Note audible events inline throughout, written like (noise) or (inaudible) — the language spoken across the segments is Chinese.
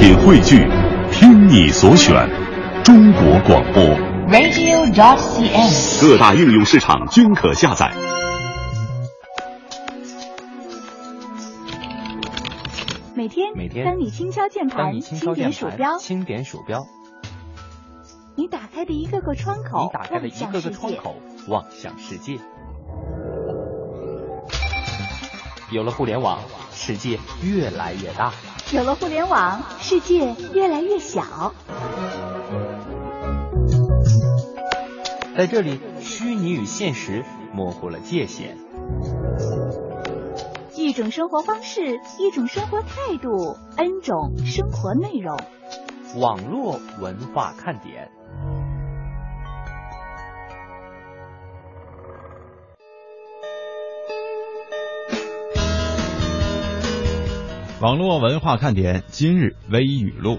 品汇聚，听你所选，中国广播。radio.dot.cn，。各大应用市场均可下载。每天，每天当你轻敲键盘，轻点鼠标，轻点鼠标，你打开的一个个窗口，你打开的一个个窗。口，望向世界。有了互联网，世界越来越大。有了互联网，世界越来越小。在这里，虚拟与现实模糊了界限。一种生活方式，一种生活态度，N 种生活内容。网络文化看点。网络文化看点今日微语录。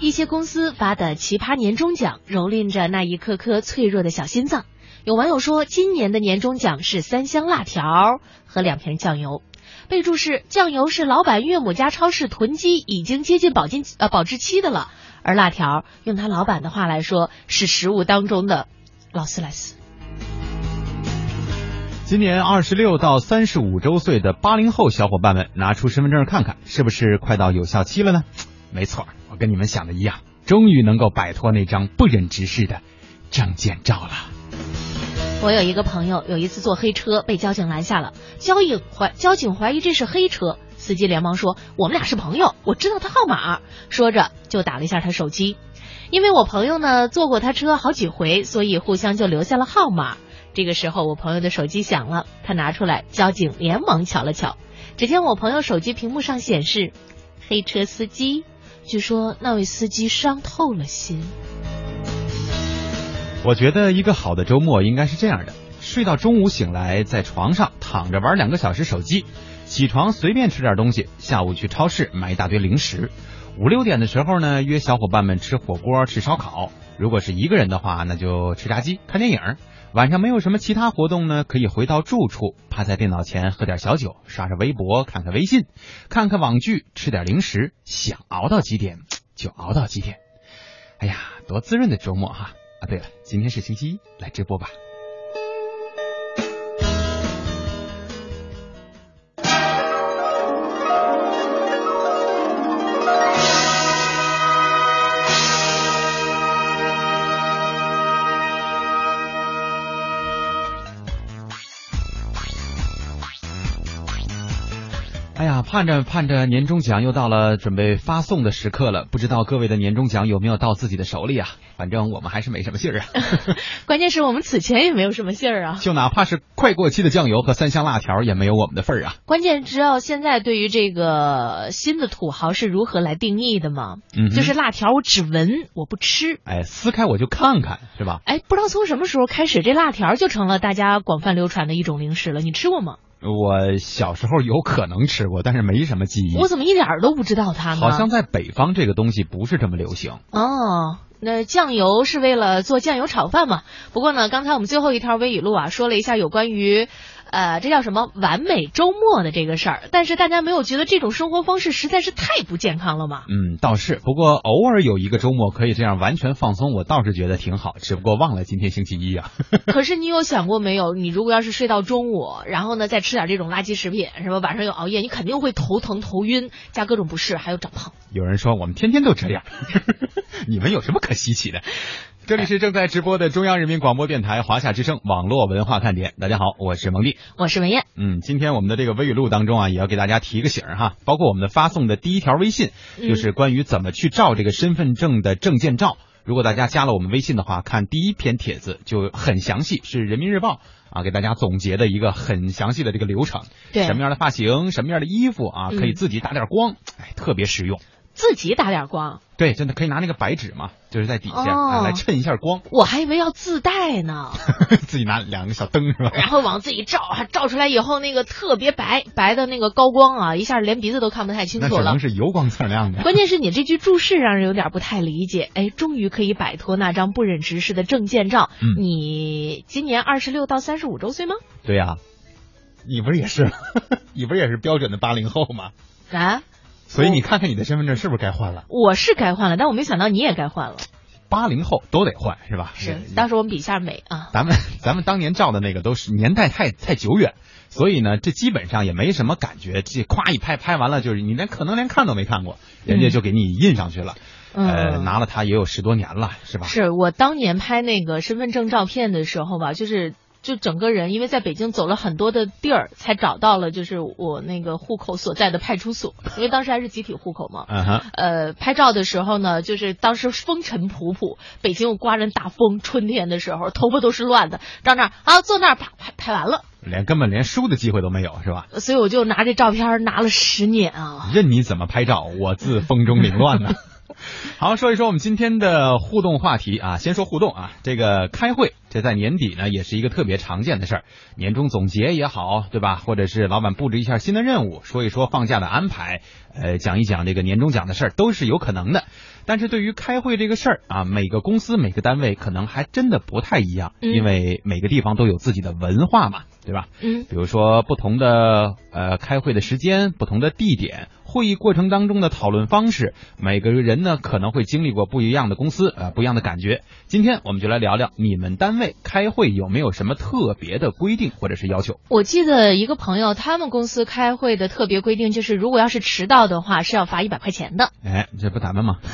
一些公司发的奇葩年终奖蹂躏着那一颗颗脆弱的小心脏。有网友说，今年的年终奖是三箱辣条和两瓶酱油。备注是酱油是老板岳母家超市囤积已经接近保质呃保质期的了，而辣条用他老板的话来说是食物当中的劳斯莱斯。今年二十六到三十五周岁的八零后小伙伴们，拿出身份证看看，是不是快到有效期了呢？没错，我跟你们想的一样，终于能够摆脱那张不忍直视的证件照了。我有一个朋友，有一次坐黑车被交警拦下了，交警怀交警怀疑这是黑车，司机连忙说我们俩是朋友，我知道他号码，说着就打了一下他手机。因为我朋友呢坐过他车好几回，所以互相就留下了号码。这个时候我朋友的手机响了，他拿出来，交警连忙瞧了瞧，只见我朋友手机屏幕上显示黑车司机，据说那位司机伤透了心。我觉得一个好的周末应该是这样的：睡到中午醒来，在床上躺着玩两个小时手机，起床随便吃点东西，下午去超市买一大堆零食，五六点的时候呢约小伙伴们吃火锅、吃烧烤。如果是一个人的话，那就吃炸鸡、看电影。晚上没有什么其他活动呢，可以回到住处，趴在电脑前喝点小酒，刷刷微博，看看微信，看看网剧，吃点零食，想熬到几点就熬到几点。哎呀，多滋润的周末哈！啊，对了，今天是星期一，来直播吧。盼着盼着，年终奖又到了准备发送的时刻了。不知道各位的年终奖有没有到自己的手里啊？反正我们还是没什么信儿啊。(laughs) 关键是我们此前也没有什么信儿啊。就哪怕是快过期的酱油和三香辣条，也没有我们的份儿啊。关键知道现在对于这个新的土豪是如何来定义的吗？嗯就是辣条我只闻我不吃。哎，撕开我就看看，是吧？哎，不知道从什么时候开始，这辣条就成了大家广泛流传的一种零食了。你吃过吗？我小时候有可能吃过，但是没什么记忆。我怎么一点儿都不知道它呢？好像在北方这个东西不是这么流行。哦，那酱油是为了做酱油炒饭嘛？不过呢，刚才我们最后一条微语录啊，说了一下有关于，呃，这叫什么完美周末的这个事儿。但是大家没有觉得这种生活方式实在是太不健康了吗？嗯，倒是。不过偶尔有一个周末可以这样完全放松，我倒是觉得挺好。只不过忘了今天星期一啊。(laughs) 可是你有想过没有？你如果要是睡到中午，然后呢再吃点这种垃圾食品，是吧？晚上又熬夜，你肯定会头疼、头晕，加各种不适，还有长胖。有人说我们天天都这样，(laughs) 你们有什么可稀奇的？这里是正在直播的中央人民广播电台华夏之声网络文化看点。大家好，我是蒙蒂，我是文艳。嗯，今天我们的这个微语录当中啊，也要给大家提一个醒儿哈，包括我们的发送的第一条微信，就是关于怎么去照这个身份证的证件照。如果大家加了我们微信的话，看第一篇帖子就很详细，是人民日报啊给大家总结的一个很详细的这个流程，对什么样的发型，什么样的衣服啊，嗯可以自己打点光，哎，特别实用。自己打点光，对，真的可以拿那个白纸嘛，就是在底下、哦啊来衬一下光，我还以为要自带呢。(laughs) 自己拿两个小灯是吧？然后往自己照，照出来以后那个特别白，白的那个高光啊，一下连鼻子都看不太清楚了那只能。是油光锃亮的。(laughs) 关键是你这句注释让人有点不太理解。哎，终于可以摆脱那张不忍直视的证件照。嗯你今年二十六到三十五周岁吗？对呀、你不是也是吗？(laughs) 你不是也是标准的八零后吗？啊，所以你看看你的身份证是不是该换了？我是该换了，但我没想到你也该换了。八零后都得换是吧？是，当时我们比一下美啊。咱们 (laughs) 咱们当年照的那个都是年代太太久远，所以呢，这基本上也没什么感觉。这夸一拍拍完了，就是你连可能连看都没看过，人家就给你印上去了。呃，拿了它也有十多年了，是吧？是我当年拍那个身份证照片的时候吧，就是。就整个人，因为在北京走了很多的地儿，才找到了就是我那个户口所在的派出所。因为当时还是集体户口嘛。呃，拍照的时候呢，就是当时风尘仆仆，北京又刮着大风，春天的时候头发都是乱的，到那儿啊坐那儿啪拍拍完了，连根本连输的机会都没有，是吧？所以我就拿这照片拿了十年啊。任你怎么拍照，我自风中凌乱呢。(laughs) (laughs) 好，说一说我们今天的互动话题啊，先说互动啊，这个开会，这在年底呢也是一个特别常见的事儿，年终总结也好，对吧？或者是老板布置一下新的任务，说一说放假的安排，呃，讲一讲这个年终奖的事儿，都是有可能的。但是对于开会这个事儿啊，每个公司每个单位可能还真的不太一样，因为每个地方都有自己的文化嘛，对吧？嗯，比如说不同的呃开会的时间，不同的地点。会议过程当中的讨论方式，每个人呢可能会经历过不一样的公司，呃，不一样的感觉。今天我们就来聊聊你们单位开会有没有什么特别的规定或者是要求？我记得一个朋友，他们公司开会的特别规定就是，如果要是迟到的话，是要罚一百块钱的。哎，这不咱们吗？(laughs)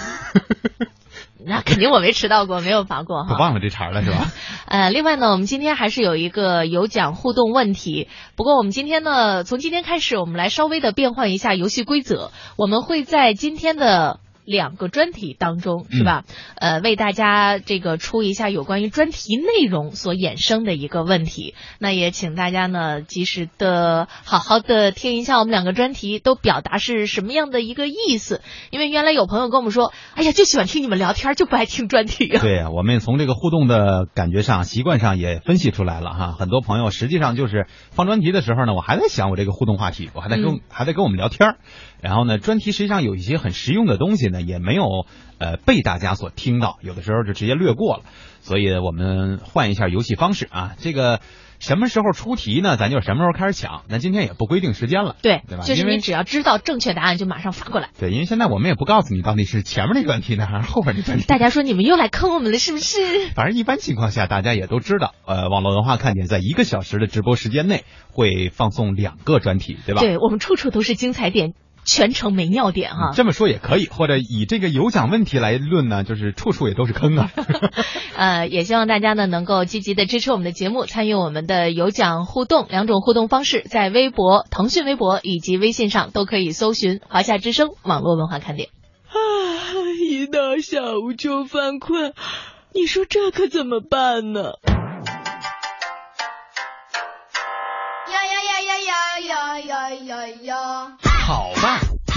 那肯定我没迟到过，没有罚过哈。忘了这茬了是吧？(laughs) 呃，另外呢，我们今天还是有一个有奖互动问题。不过我们今天呢，从今天开始，我们来稍微的变换一下游戏规则。我们会在今天的。两个专题当中是吧？呃，为大家这个出一下有关于专题内容所衍生的一个问题。那也请大家呢及时的好好的听一下我们两个专题都表达是什么样的一个意思。因为原来有朋友跟我们说，哎呀，就喜欢听你们聊天，就不爱听专题。(laughs) 对呀，我们从这个互动的感觉上、习惯上也分析出来了哈。很多朋友实际上就是放专题的时候呢，我还在想我这个互动话题，我还在跟还在跟我们聊天。然后呢，专题实际上有一些很实用的东西呢，也没有呃被大家所听到，有的时候就直接略过了。所以我们换一下游戏方式啊，这个什么时候出题呢？咱就什么时候开始抢。那今天也不规定时间了，对对吧？就是你只要知道正确答案，就马上发过来。对，因为现在我们也不告诉你到底是前面那专题呢，还是后边那专题。(laughs) 大家说你们又来坑我们了，是不是？反正一般情况下，大家也都知道，呃，网络文化看点在一个小时的直播时间内会放送两个专题，对吧？对我们处处都是精彩点。全程没尿点哈，这么说也可以，或者以这个有奖问题来论呢，就是处处也都是坑啊。(laughs) (laughs) 呃，也希望大家呢能够积极的支持我们的节目，参与我们的有奖互动，两种互动方式，在微博、腾讯微博以及微信上都可以搜寻“华夏之声”网络文化看点。啊，一到下午就犯困，你说这可怎么办呢？呀呀呀呀！好吧，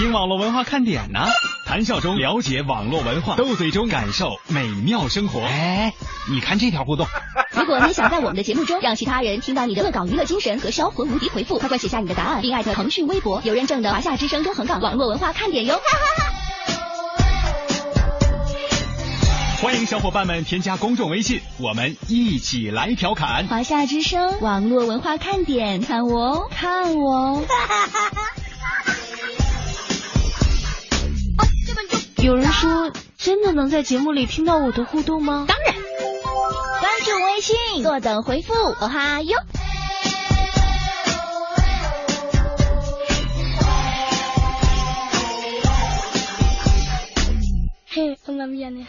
听网络文化看点呢，谈笑中了解网络文化，斗嘴中感受美妙生活。哎，你看这条互动。(laughs) 如果你想在我们的节目中让其他人听到你的恶搞娱乐精神和销魂无敌回复，快快写下你的答案，并艾特腾讯微博有认证的华夏之声中横岗网络文化看点哟。哈哈哈。欢迎小伙伴们添加公众微信，我们一起来调侃。华夏之声网络文化看点，看我哦，看我哦。(laughs) 有人说，真的能在节目里听到我的互动吗？当然，关注微信，坐等回复。哦哈哟。嘿，我那边呢？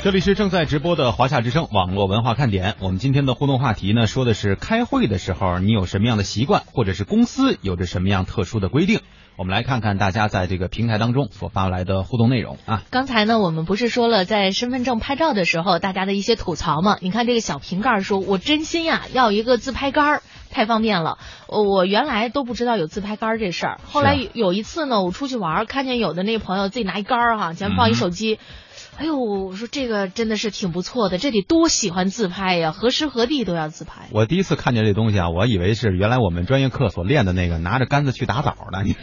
这里是正在直播的华夏之声网络文化看点。我们今天的互动话题呢，说的是开会的时候你有什么样的习惯，或者是公司有着什么样特殊的规定。我们来看看大家在这个平台当中所发来的互动内容啊。刚才呢，我们不是说了在身份证拍照的时候大家的一些吐槽吗？你看这个小瓶盖说：“我真心呀，要一个自拍杆，太方便了。我原来都不知道有自拍杆这事儿。后来有一次呢，我出去玩，看见有的那朋友自己拿一杆儿哈，前面放一手机。”哎呦，我说这个真的是挺不错的，这得多喜欢自拍呀，何时何地都要自拍。我第一次看见这东西啊，我以为是原来我们专业课所练的那个拿着杆子去打枣的。你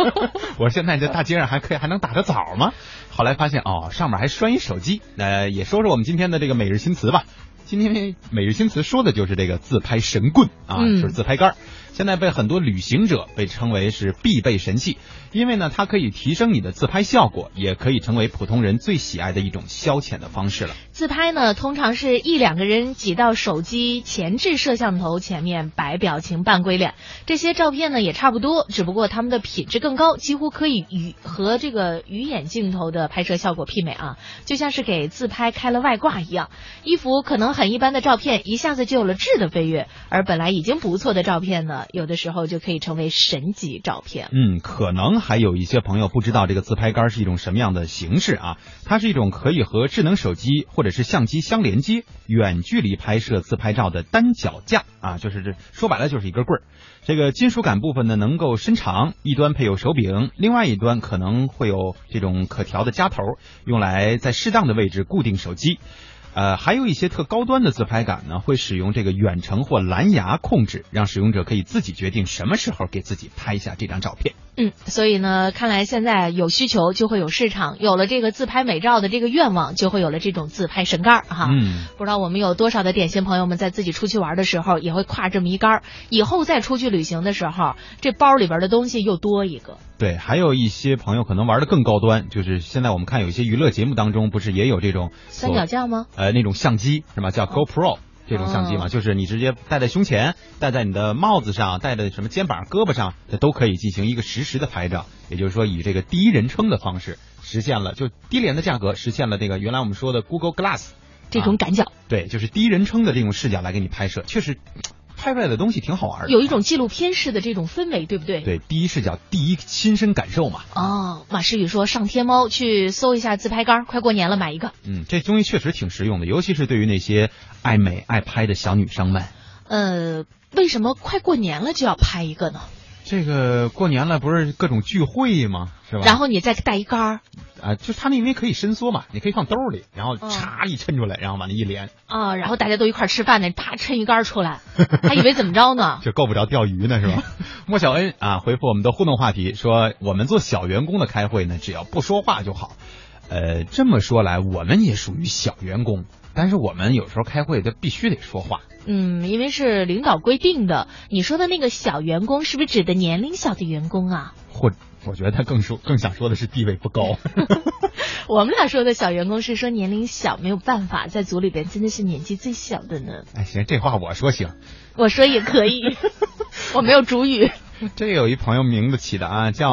(laughs) 我说现在这大街上还可以还能打着枣吗？后来发现哦，上面还拴一手机。呃，也说说我们今天的这个每日新词吧。今天每日新词说的就是这个自拍神棍啊，就是自拍杆。现在被很多旅行者被称为是必备神器，因为呢，它可以提升你的自拍效果，也可以成为普通人最喜爱的一种消遣的方式了。自拍呢，通常是一两个人挤到手机前置摄像头前面，摆表情、扮鬼脸。这些照片呢也差不多，只不过他们的品质更高，几乎可以与和这个鱼眼镜头的拍摄效果媲美啊，就像是给自拍开了外挂一样。一幅可能很一般的照片，一下子就有了质的飞跃，而本来已经不错的照片呢，有的时候就可以成为神级照片。嗯，可能还有一些朋友不知道这个自拍杆是一种什么样的形式啊？它是一种可以和智能手机或者是相机相连接、远距离拍摄自拍照的单脚架啊，就是这说白了就是一根棍儿。这个金属杆部分呢能够伸长，一端配有手柄，另外一端可能会有这种可调的夹头，用来在适当的位置固定手机。呃，还有一些特高端的自拍杆呢，会使用这个远程或蓝牙控制，让使用者可以自己决定什么时候给自己拍下这张照片。嗯，所以呢，看来现在有需求就会有市场，有了这个自拍美照的这个愿望，就会有了这种自拍神杆儿哈。嗯，不知道我们有多少的点心朋友们在自己出去玩的时候也会挎这么一杆儿，以后再出去旅行的时候，这包里边的东西又多一个。对，还有一些朋友可能玩的更高端，就是现在我们看有一些娱乐节目当中，不是也有这种三脚架吗？呃，那种相机是吧？叫 GoPro。这种相机嘛，就是你直接戴在胸前，戴在你的帽子上，戴在什么肩膀、胳膊上，这都可以进行一个实时的拍照。也就是说，以这个第一人称的方式实现了，就低廉的价格实现了这个原来我们说的 Google Glass 这种感觉。对，就是第一人称的这种视角来给你拍摄，确实拍出来的东西挺好玩的，有一种纪录片式的这种氛围，对不对？对，第一视角，第一亲身感受嘛。哦，马诗雨说上天猫去搜一下自拍杆，快过年了，买一个。嗯，这东西确实挺实用的，尤其是对于那些爱美爱拍的小女生们。呃，为什么快过年了就要拍一个呢？这个过年了不是各种聚会吗？是吧？然后你再带一杆儿啊，就他那因为可以伸缩嘛，你可以放兜里，然后嚓一抻出来，然后往那一连啊，然后大家都一块吃饭呢，啪抻一杆儿出来，还以为怎么着呢？(laughs) 就够不着钓鱼呢，是吧？(laughs) 莫小恩啊，回复我们的互动话题说，我们做小员工的开会呢，只要不说话就好。呃，这么说来，我们也属于小员工，但是我们有时候开会，他必须得说话。嗯，因为是领导规定的。你说的那个小员工，是不是指的年龄小的员工啊？或我觉得他更说更想说的是地位不高。(laughs) 我们俩说的小员工是说年龄小，没有办法，在组里边真的是年纪最小的呢。哎，行，这话我说行，我说也可以，(laughs) 我没有主语。(laughs) 这有一朋友名字起的啊，叫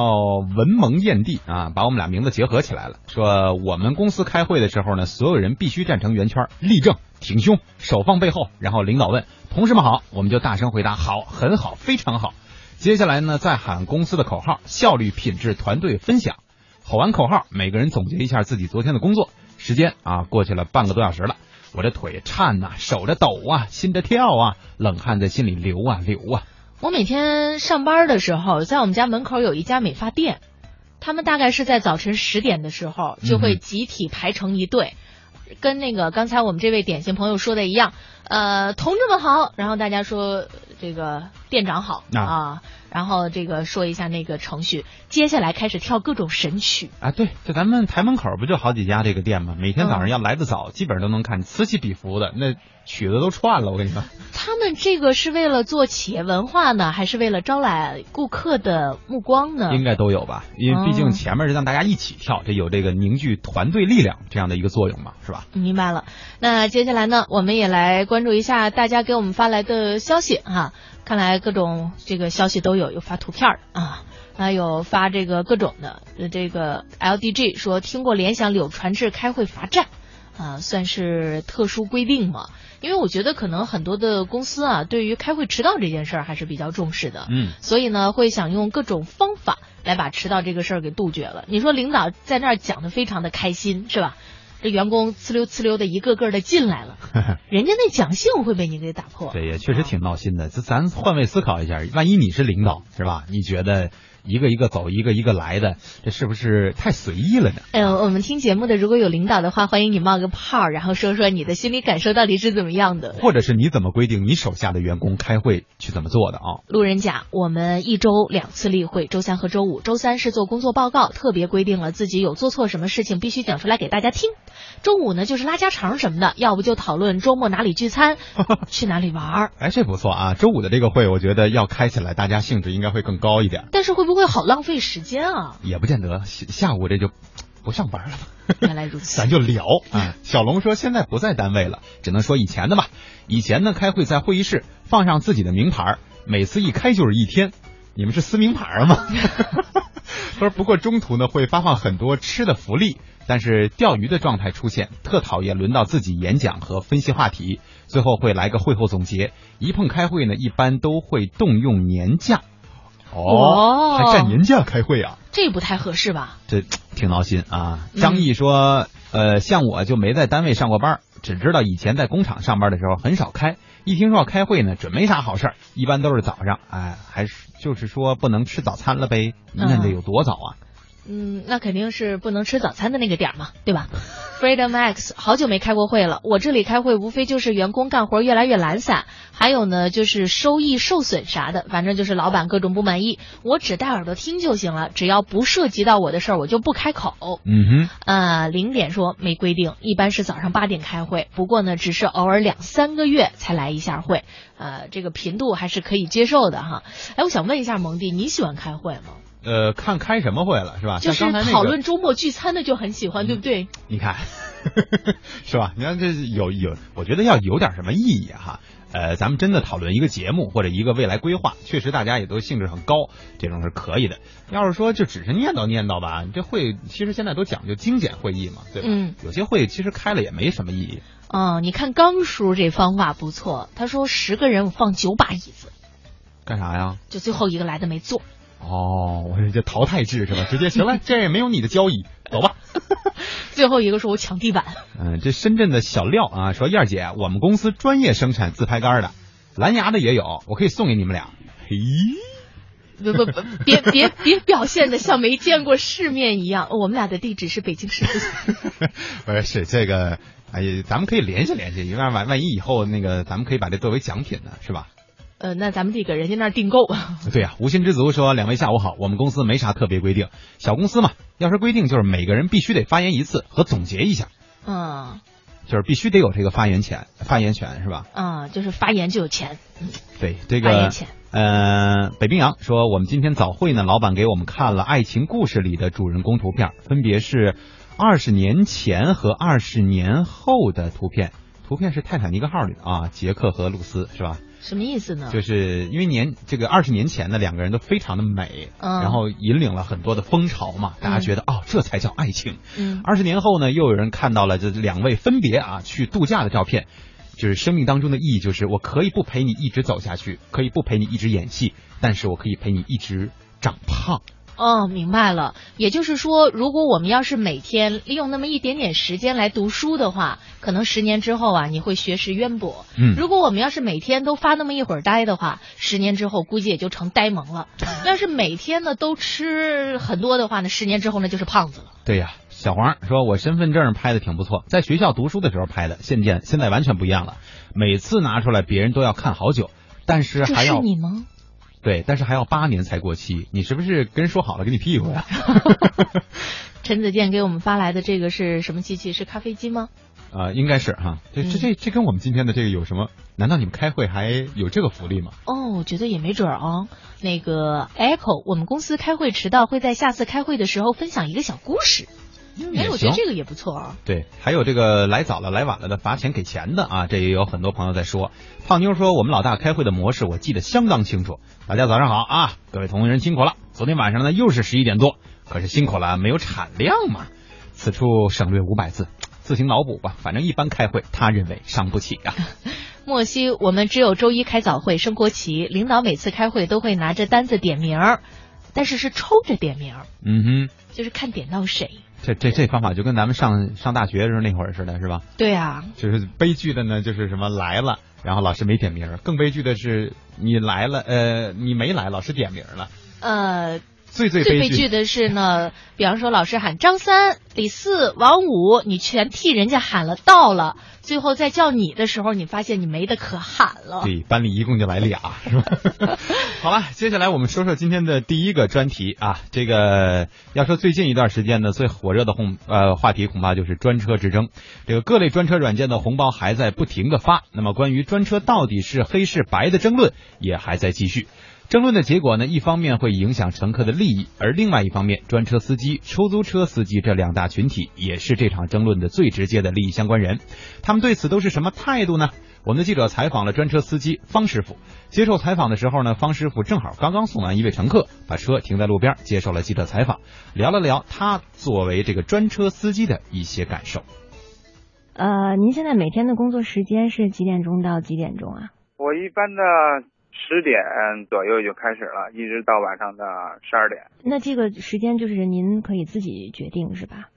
文蒙艳帝啊，把我们俩名字结合起来了。说我们公司开会的时候呢，所有人必须站成圆圈，立正，挺胸，手放背后，然后领导问同事们好，我们就大声回答好，很好，非常好。接下来呢，再喊公司的口号，效率、品质、团队分享。吼完口号，每个人总结一下自己昨天的工作。时间啊，过去了半个多小时了，我这腿颤呐，手着抖啊，心着跳啊，冷汗在心里流啊流啊。我每天上班的时候，在我们家门口有一家美发店，他们大概是在早晨十点的时候就会集体排成一队，跟那个刚才我们这位点心朋友说的一样，呃，同志们好，然后大家说这个店长好啊，然后这个说一下那个程序，接下来开始跳各种神曲。啊，对，在咱们台门口不就好几家这个店吗？每天早上要来的早，基本上都能看此起彼伏的那曲子都串了，我跟你说。他们这个是为了做企业文化呢，还是为了招揽顾客的目光呢？应该都有吧，因为毕竟前面是让大家一起跳，这有这个凝聚团队力量这样的一个作用嘛，是吧？明白了。那接下来呢，我们也来关注一下大家给我们发来的消息哈。看来各种这个消息都有，有发图片啊，还有发这个各种的。这个 LDG 说听过联想柳传志开会罚站啊，算是特殊规定嘛？因为我觉得可能很多的公司啊，对于开会迟到这件事儿还是比较重视的，嗯，所以呢会想用各种方法来把迟到这个事儿给杜绝了。你说领导在那儿讲的非常的开心是吧？这员工呲溜呲溜的一个个的进来了，(laughs) 人家那讲性会被你给打破。对，也确实挺闹心的。咱咱换位思考一下，万一你是领导是吧？你觉得一个一个走，一个一个来的，这是不是太随意了呢？哎呦，我们听节目的如果有领导的话，欢迎你冒个泡，然后说说你的心理感受到底是怎么样的。或者是你怎么规定你手下的员工开会去怎么做的啊？路人甲，我们一周两次例会，周三和周五。周三是做工作报告，特别规定了自己有做错什么事情必须讲出来给大家听。周五呢就是拉家常什么的，要不就讨论周末哪里聚餐，(laughs) 去哪里玩儿。哎，这不错啊！周五的这个会，我觉得要开起来，大家兴致应该会更高一点。但是会不会好浪费时间啊？也不见得，下下午这就不上班了吧？(laughs) 原来如此，咱就聊啊。小龙说现在不在单位了，只能说以前的吧。以前呢，开会在会议室放上自己的名牌，每次一开就是一天。你们是撕名牌吗？他 (laughs) 说不过中途呢会发放很多吃的福利，但是钓鱼的状态出现，特讨厌轮到自己演讲和分析话题，最后会来个会后总结。一碰开会呢，一般都会动用年假。哦，还占年假开会啊？这不太合适吧？这挺闹心啊！张毅说，呃，像我就没在单位上过班，只知道以前在工厂上班的时候很少开。一听说要开会呢，准没啥好事儿，一般都是早上。哎，还是就是说不能吃早餐了呗？那得有多早啊？嗯，那肯定是不能吃早餐的那个点儿嘛，对吧？(laughs) Freedom X，好久没开过会了。我这里开会无非就是员工干活越来越懒散，还有呢就是收益受损啥的，反正就是老板各种不满意。我只戴耳朵听就行了，只要不涉及到我的事儿，我就不开口。嗯哼。呃，零点说没规定，一般是早上八点开会，不过呢只是偶尔两三个月才来一下会，呃，这个频度还是可以接受的哈。哎，我想问一下蒙蒂，你喜欢开会吗？呃，看开什么会了是吧？就是讨论周末聚餐的就很喜欢，对不对？你看，(laughs) 是吧？你看这有有，我觉得要有点什么意义哈。呃，咱们真的讨论一个节目或者一个未来规划，确实大家也都兴致很高，这种是可以的。要是说就只是念叨念叨吧，这会其实现在都讲究精简会议嘛，对吧？嗯。有些会其实开了也没什么意义。哦，你看刚叔这方法不错，他说十个人我放九把椅子，干啥呀？就最后一个来的没坐。哦，我说这淘汰制是吧？(laughs) 直接行了，这也没有你的交易，走吧。(laughs) 最后一个说我抢地板。(laughs) 嗯，这深圳的小廖啊说，燕儿姐，我们公司专业生产自拍杆的，蓝牙的也有，我可以送给你们俩。嘿，不不不，别别别表现的像没见过世面一样。我们俩的地址是北京市。不是这个，哎呀，咱们可以联系联系，万万万一以后那个，咱们可以把这作为奖品呢，是吧？呃，那咱们得给人家那儿订购。(laughs) 对呀，无心之足说，两位下午好，我们公司没啥特别规定，小公司嘛，要是规定就是每个人必须得发言一次和总结一下。嗯，就是必须得有这个发言权，发言权是吧？嗯，就是发言就有钱。对，这个。发言权。呃，北冰洋说，我们今天早会呢，老板给我们看了《爱情故事》里的主人公图片，分别是二十年前和二十年后的图片。图片是泰坦尼克号里的啊，杰克和露丝是吧？什么意思呢？就是因为年这个二十年前呢两个人都非常的美，嗯，然后引领了很多的风潮嘛，大家觉得哦，这才叫爱情。嗯，二十年后呢，又有人看到了这两位分别啊去度假的照片，就是生命当中的意义，就是我可以不陪你一直走下去，可以不陪你一直演戏，但是我可以陪你一直长胖。哦，明白了。也就是说，如果我们要是每天利用那么一点点时间来读书的话，可能十年之后啊，你会学识渊博。嗯，如果我们要是每天都发那么一会儿呆的话，十年之后估计也就成呆萌了。要是每天呢都吃很多的话呢，十年之后呢就是胖子了。对呀，小黄说，我身份证拍的挺不错，在学校读书的时候拍的，现在现在完全不一样了，每次拿出来别人都要看好久，但是还要你吗？对，但是还要八年才过期，你是不是跟人说好了给你屁股呀？(laughs) 陈子健给我们发来的这个是什么机器？是咖啡机吗？啊、应该是哈，这这这这跟我们今天的这个有什么？难道你们开会还有这个福利吗？哦，我觉得也没准儿啊。那个 Echo，我们公司开会迟到，会在下次开会的时候分享一个小故事。哎，我觉得这个也不错啊。对，还有这个来早了来晚了的罚钱给钱的啊，这也有很多朋友在说。胖妞说我们老大开会的模式我记得相当清楚。大家早上好啊，各位同仁辛苦了。昨天晚上呢又是十一点多，可是辛苦了，没有产量嘛。此处省略五百字，自行脑补吧。反正一般开会，他认为伤不起啊。(laughs) 莫西，我们只有周一开早会升国旗，领导每次开会都会拿着单子点名儿，但是是抽着点名儿，嗯哼，就是看点到谁。这这这方法就跟咱们上上大学的时候那会儿似的，是吧？对啊，就是悲剧的呢，就是什么来了，然后老师没点名；更悲剧的是你来了，呃，你没来，老师点名了。呃，最最悲最悲剧的是呢，比方说老师喊张三、李四、王五，你全替人家喊了到了，最后再叫你的时候，你发现你没得可喊了。对，班里一共就来俩，是吧？(laughs) 好了，接下来我们说说今天的第一个专题啊。这个要说最近一段时间呢，最火热的红呃话题恐怕就是专车之争。这个各类专车软件的红包还在不停的发，那么关于专车到底是黑是白的争论也还在继续。争论的结果呢，一方面会影响乘客的利益，而另外一方面，专车司机、出租车司机这两大群体也是这场争论的最直接的利益相关人。他们对此都是什么态度呢？我们的记者采访了专车司机方师傅。接受采访的时候呢，方师傅正好刚刚送完一位乘客，把车停在路边，接受了记者采访，聊了聊他作为这个专车司机的一些感受。呃，您现在每天的工作时间是几点钟到几点钟啊？我一般的十点左右就开始了，一直到晚上的十二点。那这个时间就是您可以自己决定是吧？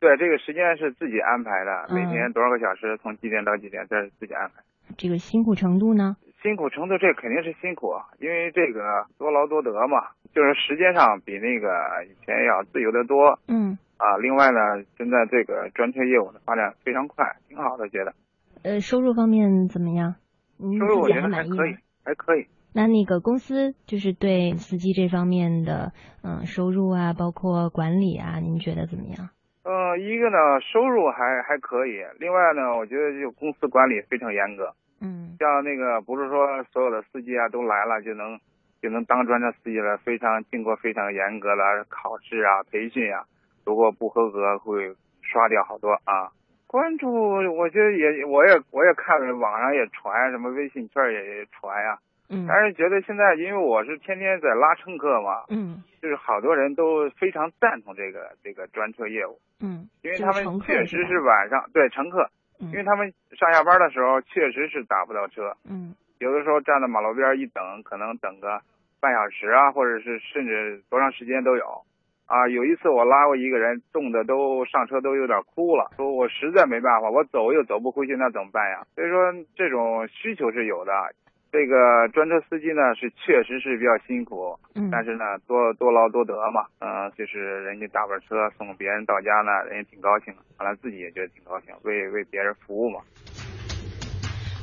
对，这个时间是自己安排的，嗯每天多少个小时，从几点到几点，这是自己安排。这个辛苦程度呢？辛苦程度这肯定是辛苦，因为这个多劳多得嘛，就是时间上比那个以前要自由的多嗯，啊。另外呢，现在这个专车业务的发展非常快，挺好的，觉得呃，收入方面怎么样？收入我觉得还可以吗？，还可以。那那个公司就是对司机这方面的嗯收入啊，包括管理啊，您觉得怎么样？呃，一个呢收入还还可以，另外呢，我觉得就公司管理非常严格。嗯像那个不是说所有的司机啊都来了就能就能当专车司机了，非常经过非常严格的考试啊、培训啊，如果不合格会刷掉好多啊。关注我觉得也我也我也看了网上也传什么微信圈也也传呀、嗯但是觉得现在因为我是天天在拉乘客嘛，嗯就是好多人都非常赞同这个这个专车业务，嗯，因为他们确实是晚上对乘客，嗯因为他们上下班的时候确实是打不到车，嗯有的时候站在马路边一等，可能等个半小时啊，或者是甚至多长时间都有。啊，有一次我拉过一个人，冻得都上车都有点哭了，说我实在没办法，我走又走不回去，那怎么办呀？所以说这种需求是有的。这个专车司机呢是确实是比较辛苦，嗯，但是呢多多劳多得嘛，嗯、就是人家大巴车送别人到家呢，人家挺高兴，完了自己也觉得挺高兴，为为别人服务嘛。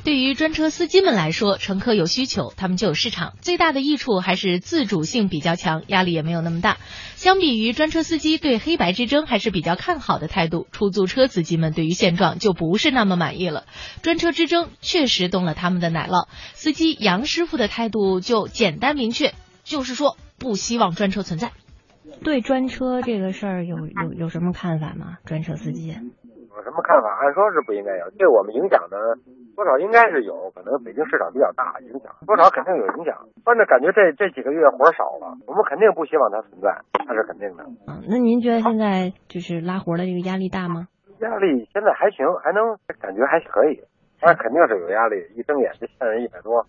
对于专车司机们来说，乘客有需求，他们就有市场。最大的益处还是自主性比较强，压力也没有那么大。相比于专车司机对黑白之争还是比较看好的态度，出租车司机们对于现状就不是那么满意了。专车之争确实动了他们的奶酪。司机杨师傅的态度就简单明确，就是说不希望专车存在。对专车这个事儿有有有什么看法吗？专车司机？有什么看法？按说是不应该有，对我们影响的多少应该是有，可能北京市场比较大，影响多少肯定有影响。反正感觉这这几个月活少了，我们肯定不希望它存在，那是肯定的。嗯，那您觉得现在就是拉活的这个压力大吗？压力现在还行，还能感觉还可以，但是肯定是有压力，一睁眼就欠人一百多。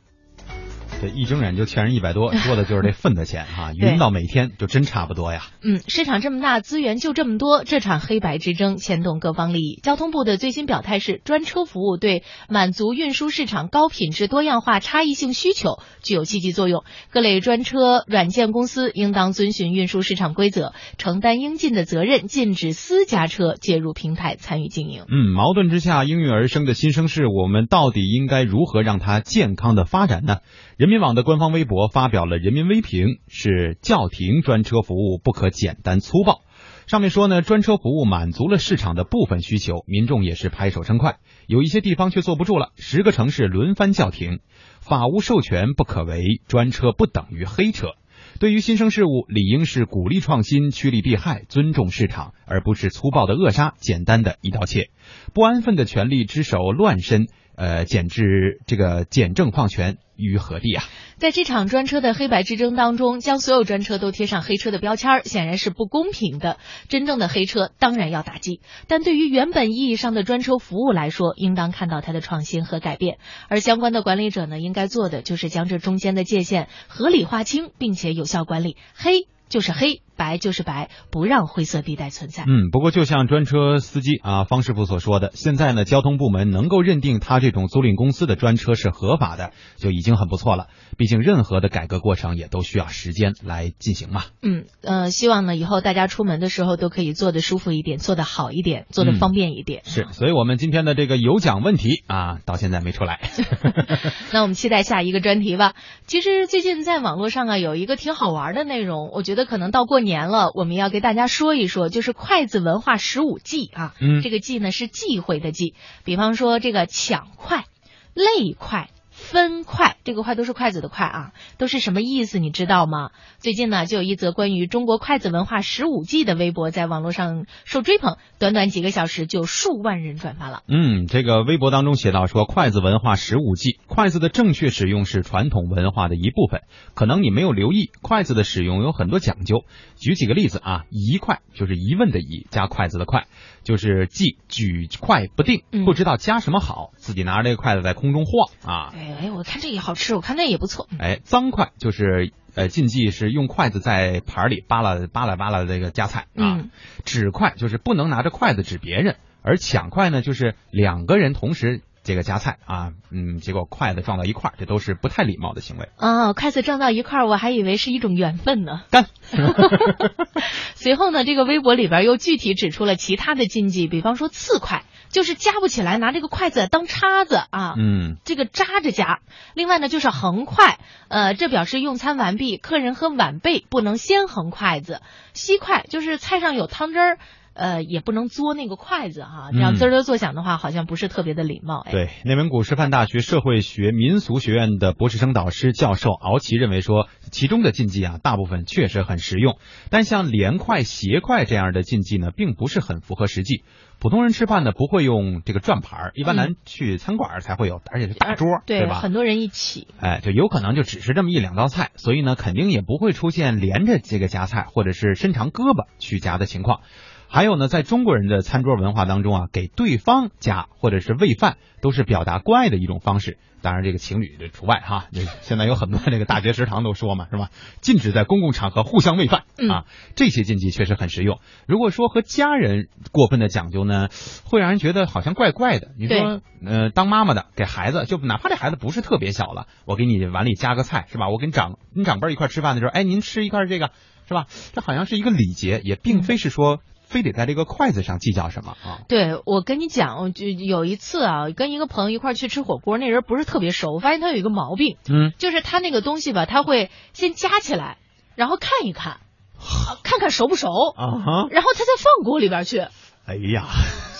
这一睁眼就欠人一百多，说的就是这份子钱哈、(laughs) 对匀到每天就真差不多呀。嗯，市场这么大，资源就这么多，这场黑白之争牵动各方利益。交通部的最新表态是，专车服务对满足运输市场高品质、多样化、差异性需求具有积极作用。各类专车软件公司应当遵循运输市场规则，承担应尽的责任，禁止私家车介入平台参与经营。嗯，矛盾之下应运而生的新生事，我们到底应该如何让它健康的发展呢？人民网的官方微博发表了人民微评，是叫停专车服务不可简单粗暴。上面说呢，专车服务满足了市场的部分需求，民众也是拍手称快。有一些地方却坐不住了，十个城市轮番叫停，法无授权不可为，专车不等于黑车。对于新生事物，理应是鼓励创新、趋利避害、尊重市场，而不是粗暴的扼杀、简单的一刀切。不安分的权力之手乱伸，呃，简直这个简政放权于何地啊？在这场专车的黑白之争当中，将所有专车都贴上黑车的标签，显然是不公平的。真正的黑车当然要打击，但对于原本意义上的专车服务来说，应当看到它的创新和改变。而相关的管理者呢，应该做的就是将这中间的界限合理划清，并且有效管理。黑就是黑，白就是白，不让灰色地带存在。嗯，不过就像专车司机啊方师傅所说的，现在呢，交通部门能够认定他这种租赁公司的专车是合法的，就已经很不错了。毕竟任何的改革过程也都需要时间来进行嘛。嗯，呃，希望呢以后大家出门的时候都可以坐得舒服一点，坐得好一点，坐得方便一点。是，所以我们今天的这个有奖问题啊，到现在没出来。(laughs) (laughs) 那我们期待下一个专题吧。其实最近在网络上啊有一个挺好玩的内容，我觉得可能到过年了，我们要给大家说一说，就是筷子文化十五忌啊。嗯这个忌呢是忌讳的忌，比方说这个抢筷、累筷。分筷，这个筷都是筷子的筷啊，都是什么意思？你知道吗？最近呢，就有一则关于中国筷子文化十五忌的微博在网络上受追捧，短短几个小时就数万人转发了。嗯，这个微博当中写到说，筷子文化十五忌，筷子的正确使用是传统文化的一部分。可能你没有留意，筷子的使用有很多讲究。举几个例子啊，移筷就是疑问的疑加筷子的筷，就是忌举筷不定，不知道夹什么好，自己拿着这个筷子在空中晃啊。哎哎，我看这也好吃，我看那也不错。哎，脏筷就是呃禁忌是用筷子在盘里扒拉扒拉扒拉这个夹菜啊。嗯指筷就是不能拿着筷子指别人，而抢筷呢就是两个人同时这个夹菜啊，嗯，结果筷子撞到一块儿，这都是不太礼貌的行为。啊，筷子撞到一块儿，我还以为是一种缘分呢。干。(laughs) 随后呢，这个微博里边又具体指出了其他的禁忌，比方说刺筷，就是夹不起来，拿这个筷子当叉子啊。嗯，这个扎着夹。另外呢，就是横筷，呃，这表示用餐完毕，客人和晚辈不能先横筷子。吸筷就是菜上有汤汁儿。呃，也不能嘬那个筷子哈，这样滋儿作响的话，好像不是特别的礼貌。哎，对，内蒙古师范大学社会学民俗学院的博士生导师教授敖奇认为说，其中的禁忌啊，大部分确实很实用，但像连筷、斜筷这样的禁忌呢，并不是很符合实际。普通人吃饭呢，不会用这个转盘儿，一般咱去餐馆才会有，而且是大桌，对吧？很多人一起，哎，就有可能就只是这么一两道菜，所以呢，肯定也不会出现连着这个夹菜或者是伸长胳膊去夹的情况。还有呢，在中国人的餐桌文化当中啊，给对方夹或者是喂饭，都是表达关爱的一种方式。当然，这个情侣这除外哈。这现在有很多这个大学食堂都说嘛，是吧？禁止在公共场合互相喂饭啊。这些禁忌确实很实用。如果说和家人过分的讲究呢，会让人觉得好像怪怪的。你说，呃，当妈妈的给孩子，就哪怕这孩子不是特别小了，我给你碗里夹个菜，是吧？我跟长你长辈一块吃饭的时候，哎，您吃一块这个，是吧？这好像是一个礼节，也并非是说。非得在这个筷子上计较什么啊？对，我跟你讲，我就有一次啊，跟一个朋友一块去吃火锅，那人不是特别熟，我发现他有一个毛病，嗯，就是他那个东西吧，他会先夹起来，然后看一看，(laughs) 啊、看看熟不熟啊，然后他再放锅里边去。哎呀。(laughs)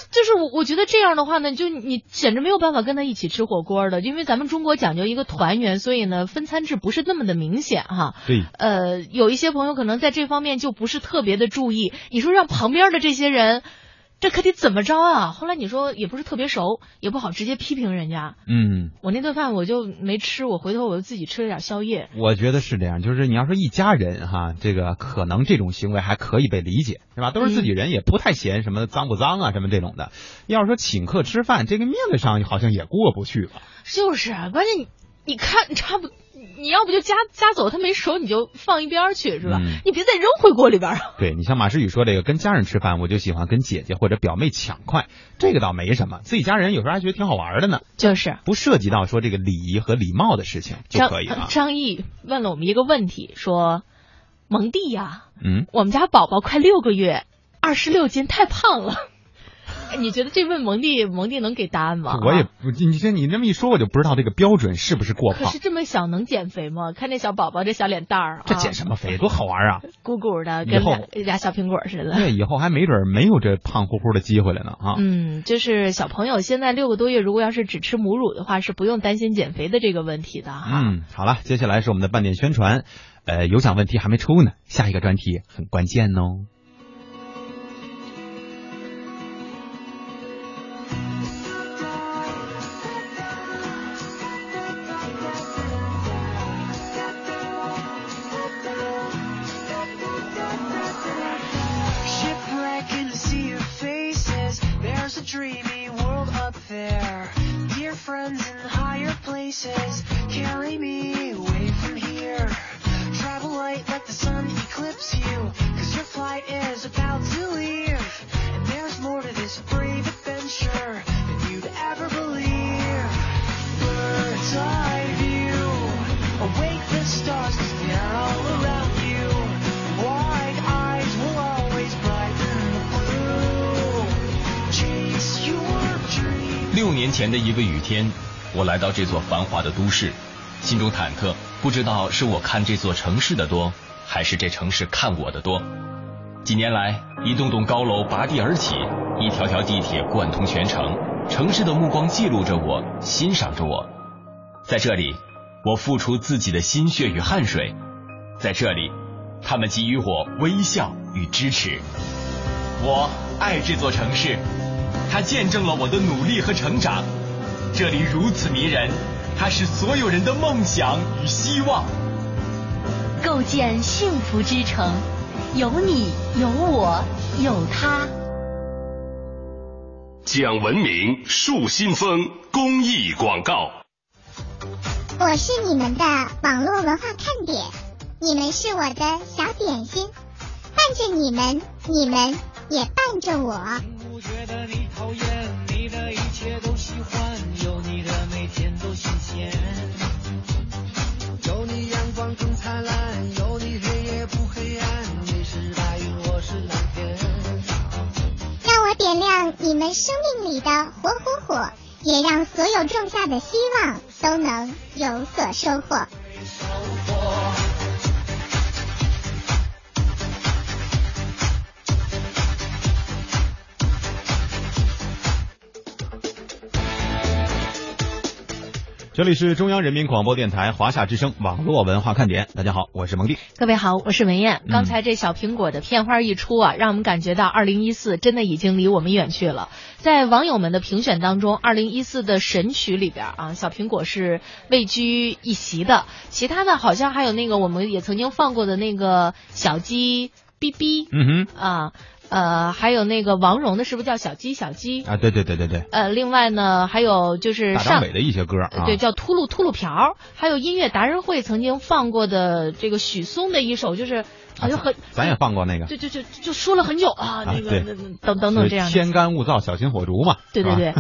就是我，我觉得这样的话呢，就你简直没有办法跟他一起吃火锅的，因为咱们中国讲究一个团圆，所以呢，分餐制不是那么的明显哈。对。呃，有一些朋友可能在这方面就不是特别的注意，你说让旁边的这些人，这可得怎么着啊？后来你说也不是特别熟，也不好直接批评人家。嗯。我那顿饭我就没吃，我回头我就自己吃了点宵夜。我觉得是这样，就是你要说一家人哈，这个可能这种行为还可以被理解，是吧？都是自己人，也不太嫌什么脏不脏啊，什么这种的。要是说请客吃饭，这个面子上好像也过不去吧。就是，啊关键你你看差不，你要不就夹夹走，它没熟你就放一边去，是吧？嗯、你别再扔回锅里边啊。对你像马诗雨说这个，跟家人吃饭，我就喜欢跟姐姐或者表妹抢筷，这个倒没什么，自己家人有时候还觉得挺好玩的呢。就是不涉及到说这个礼仪和礼貌的事情就可以了。张张毅问了我们一个问题，说：“蒙蒂呀，嗯，我们家宝宝快六个月，二十六斤，太胖了。” (laughs) 你觉得这问蒙蒂，蒙蒂能给答案吗？我也不，你这你这么一说，我就不知道这个标准是不是过胖。可是这么小能减肥吗？看这小宝宝这小脸蛋儿，这减什么肥？多好玩啊！(laughs) 鼓鼓的，跟俩俩小苹果似的。对，以后还没准没有这胖乎乎的机会了呢啊！嗯，就是小朋友现在六个多月，如果要是只吃母乳的话，是不用担心减肥的这个问题的哈。嗯，好了，接下来是我们的半点宣传，呃，有奖问题还没出呢，下一个专题很关键哦。Dreamy world up there. Dear friends in higher places, carry me 年前的一个雨天，我来到这座繁华的都市，心中忐忑，不知道是我看这座城市的多，还是这城市看我的多。几年来，一栋栋高楼拔地而起，一条条地铁贯通全城，城市的目光记录着我，欣赏着我。在这里，我付出自己的心血与汗水，在这里，他们给予我微笑与支持。我爱这座城市，它见证了我的努力和成长。这里如此迷人，它是所有人的梦想与希望。构建幸福之城，有你，有我，有他。讲文明树新风公益广告。我是你们的网络文化看点，你们是我的小点心，伴着你们，你们也伴着我。你讨厌，你的一切都喜欢，有你的每天都新鲜。有你阳光更灿烂，有你黑夜不黑暗，你是白云，我是蓝天。让我点亮你们生命里的火火火，也让所有种下的希望都能有所收获。这里是中央人民广播电台华夏之声网络文化看点，大家好，我是蒙蒂。各位好，我是文艳。嗯刚才这小苹果的片花一出啊，让我们感觉到二零一四真的已经离我们远去了。在网友们的评选当中，二零一四的神曲里边啊，小苹果是位居一席的。其他的好像还有那个我们也曾经放过的那个小鸡哔哔嗯哼，啊，呃，还有那个王蓉的，是不是叫小鸡？小鸡？啊，对对对对对，呃，另外呢，还有就是大上张伟的一些歌啊，对，叫秃噜秃噜瓢，还有音乐达人会曾经放过的这个许嵩的一首，就是好像很，咱也放过那个，就就就就说了很久啊，那个等等等这样的。天干物燥，小心火烛嘛。(laughs) 对对 (laughs) 对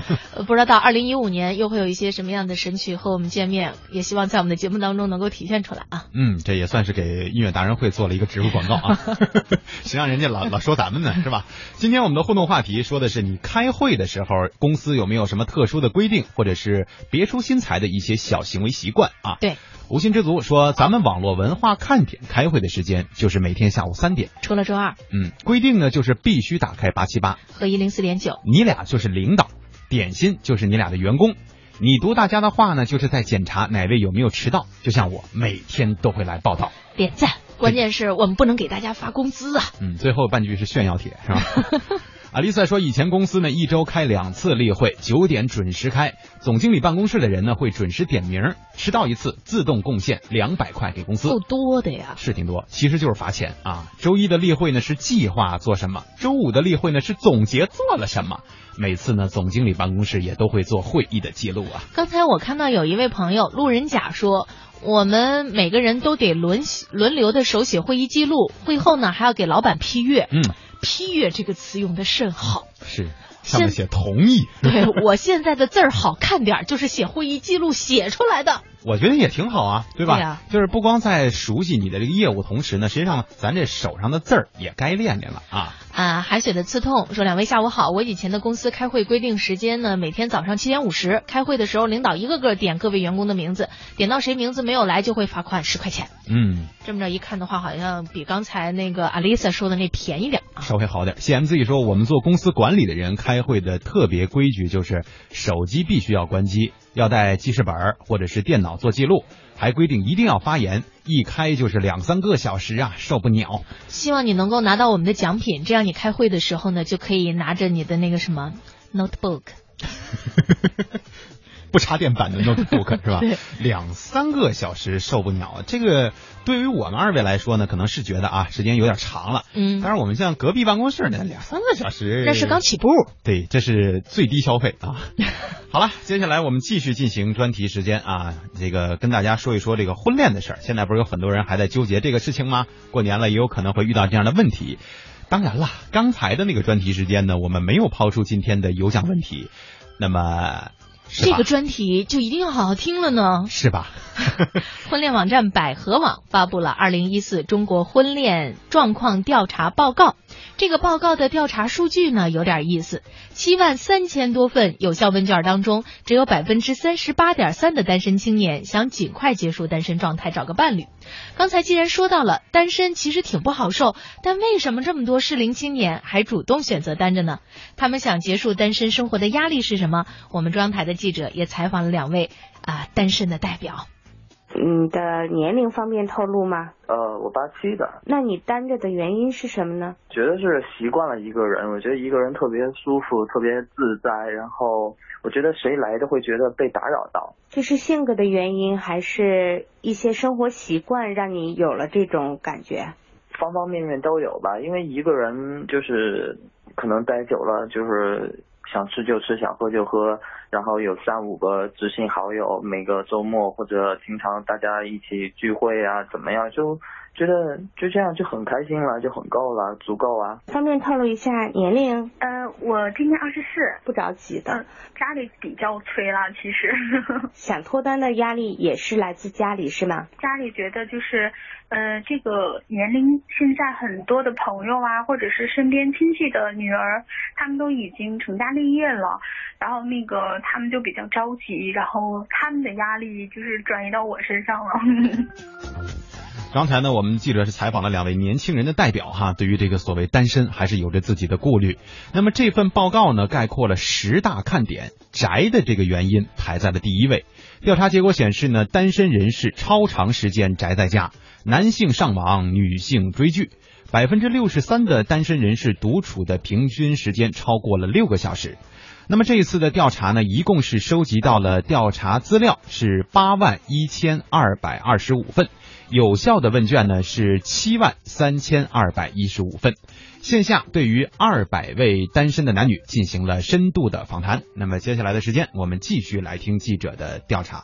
不知道到二零一五年又会有一些什么样的神曲和我们见面，也希望在我们的节目当中能够体现出来啊。嗯，这也算是给音乐达人会做了一个植入广告啊，(laughs) 谁让人家老老说咱们呢，是吧？今天我们的互动话题说的是你开会的时候，公司有没有什么特殊的规定，或者是别出心裁的一些小行为习惯啊？对，无心之足说，咱们网络文化看点开会的时间就是每天下午三点，除了周二嗯，规定呢就是必须打开八七八，和一零四点九，你俩就是领导，点心就是你俩的员工。你读大家的话呢，就是在检查哪位有没有迟到。就像我每天都会来报道。点赞。关键是我们不能给大家发工资啊。嗯，最后半句是炫耀帖，是吧？(laughs) 阿丽萨说，以前公司呢一周开两次例会，九点准时开，总经理办公室的人呢会准时点名，迟到一次自动贡献两百块给公司。够多的呀，是挺多，其实就是罚钱啊。周一的例会呢是计划做什么，周五的例会呢是总结做了什么。每次呢，总经理办公室也都会做会议的记录啊。刚才我看到有一位朋友路人甲说，我们每个人都得轮轮流的手写会议记录，会后呢还要给老板批阅。嗯，批阅这个词用的甚好。是，上面写同意。对我现在的字儿好看点儿，就是写会议记录写出来的。我觉得也挺好啊，对吧？就是不光在熟悉你的这个业务同时呢，实际上咱这手上的字儿也该练练了啊。啊，海水的刺痛说：“两位下午好，我以前的公司开会规定时间呢，每天早上七点五十。开会的时候，领导一个个点各位员工的名字，点到谁名字没有来就会罚款十块钱。嗯，这么着一看的话，好像比刚才那个 Alisa 说的那便宜点啊。稍微好点。CMZ 说，我们做公司管理的人开会的特别规矩就是手机必须要关机，要带记事本儿或者是电脑做记录，还规定一定要发言，一开就是两三个小时啊，受不了。希望你能够拿到我们的奖品，这样你开会的时候呢，就可以拿着你的那个什么 notebook。(laughs) 不插电版的 notebook 是吧？(laughs) 两三个小时受不了，这个对于我们二位来说呢，可能是觉得啊时间有点长了。嗯，但是我们像隔壁办公室呢，两三个小时那是刚起步。对，这是最低消费啊。(laughs) 好了，接下来我们继续进行专题时间啊，这个跟大家说一说这个婚恋的事儿。现在不是有很多人还在纠结这个事情吗？过年了也有可能会遇到这样的问题。当然了，刚才的那个专题时间呢，我们没有抛出今天的有奖问题。那么，这个专题就一定要好好听了呢，是吧？(laughs) 婚恋网站百合网发布了《二零一四中国婚恋状况调查报告》。这个报告的调查数据呢有点意思，七万三千多份有效问卷当中，只有百分之三十八点三的单身青年想尽快结束单身状态，找个伴侣。刚才既然说到了单身其实挺不好受，但为什么这么多适龄青年还主动选择单着呢？他们想结束单身生活的压力是什么？我们中央台的记者也采访了两位啊单身的代表。你的年龄方面透露吗？呃，我八七的。那你单着的原因是什么呢？觉得是习惯了一个人，我觉得一个人特别舒服，特别自在。然后我觉得谁来都会觉得被打扰到。这是性格的原因，还是一些生活习惯让你有了这种感觉？方方面面都有吧，因为一个人就是可能待久了，就是想吃就吃，想喝就喝。然后有三五个知心好友，每个周末或者平常大家一起聚会啊，怎么样就觉得就这样就很开心了，就很够了，足够啊。方便透露一下年龄？呃，我今年二十四，不着急的。嗯，家里比较催了，其实。(laughs) 想脱单的压力也是来自家里是吗？家里觉得就是，呃，这个年龄现在很多的朋友啊，或者是身边亲戚的女儿，他们都已经成家立业了，然后那个。他们就比较着急，然后他们的压力就是转移到我身上了。(laughs) 刚才呢，我们记者是采访了两位年轻人的代表哈，对于这个所谓单身还是有着自己的顾虑。那么这份报告呢，概括了十大看点，宅的这个原因排在了第一位。调查结果显示呢，单身人士超长时间宅在家，男性上网，女性追剧。百分之六十三的单身人士独处的平均时间超过了六个小时。那么这一次的调查呢，一共是收集到了调查资料是八万一千二百二十五份，有效的问卷呢是七万三千二百一十五份。线下对于二百位单身的男女进行了深度的访谈。那么接下来的时间，我们继续来听记者的调查。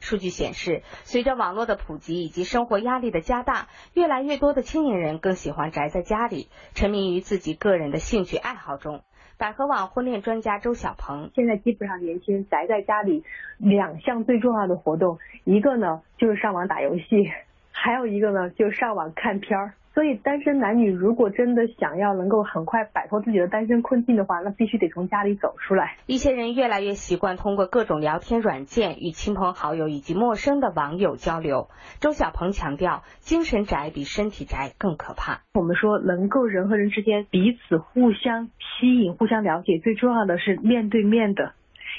数据显示，随着网络的普及以及生活压力的加大，越来越多的青年人更喜欢宅在家里，沉迷于自己个人的兴趣爱好中。百合网婚恋专家周小鹏，现在基本上年轻人宅在家里，两项最重要的活动，一个呢就是上网打游戏，还有一个呢就是上网看片儿。所以，单身男女如果真的想要能够很快摆脱自己的单身困境的话，那必须得从家里走出来。一些人越来越习惯通过各种聊天软件与亲朋好友以及陌生的网友交流。周小鹏强调，精神宅比身体宅更可怕。我们说，能够人和人之间彼此互相吸引、互相了解，最重要的是面对面的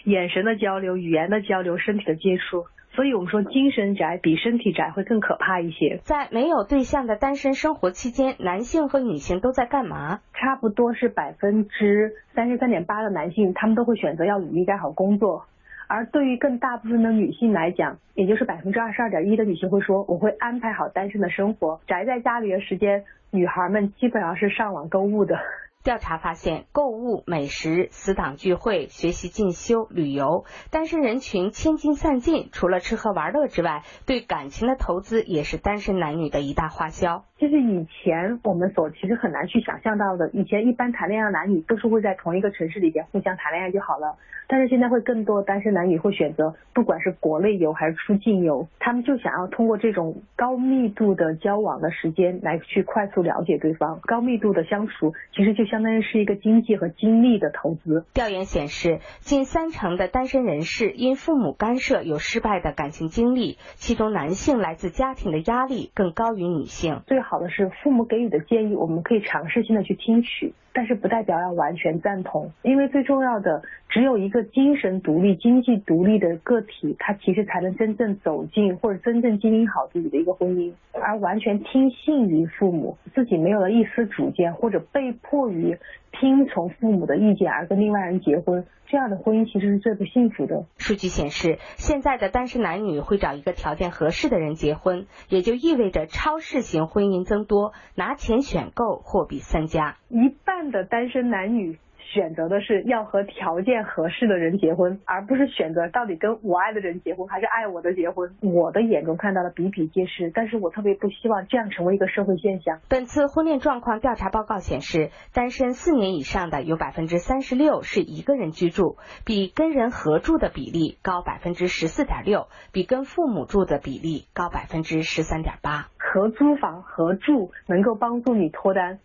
眼神的交流、语言的交流、身体的接触。所以我们说，精神宅比身体宅会更可怕一些。在没有对象的单身生活期间，男性和女性都在干嘛？差不多是百分之三十三点八的男性，他们都会选择要努力干好工作。而对于更大部分的女性来讲，也就是百分之二十二点一的女性会说，我会安排好单身的生活，宅在家里的时间，女孩们基本上是上网购物的。调查发现，购物、美食、死党聚会、学习进修、旅游，单身人群千金散尽。除了吃喝玩乐之外，对感情的投资也是单身男女的一大花销。就是以前我们所其实很难去想象到的，以前一般谈恋爱男女都是会在同一个城市里边互相谈恋爱就好了，但是现在会更多单身男女会选择，不管是国内游还是出境游，他们就想要通过这种高密度的交往的时间来去快速了解对方，高密度的相处，其实就像相当于是一个经济和精力的投资。调研显示，近三成的单身人士因父母干涉有失败的感情经历，其中男性来自家庭的压力更高于女性。最好的是父母给予的建议，我们可以尝试性的去听取，但是不代表要完全赞同，因为最重要的，只有一个精神独立、经济独立的个体，他其实才能真正走进或者真正经营好自己的一个婚姻，而完全听信于父母，自己没有了一丝主见，或者被迫于听从父母的意见而跟另外人结婚，这样的婚姻其实是最不幸福的。数据显示，现在的单身男女会找一个条件合适的人结婚，也就意味着超市型婚姻增多，拿钱选购货比三家。一半的单身男女选择的是要和条件合适的人结婚，而不是选择到底跟我爱的人结婚还是爱我的结婚。我的眼中看到的比比皆是，但是我特别不希望这样成为一个社会现象。本次婚恋状况调查报告显示，单身四年以上的有百分之三十六是一个人居住，比跟人合住的比例高百分之十四点六，比跟父母住的比例高百分之十三点八。合租房、合住能够帮助你脱单。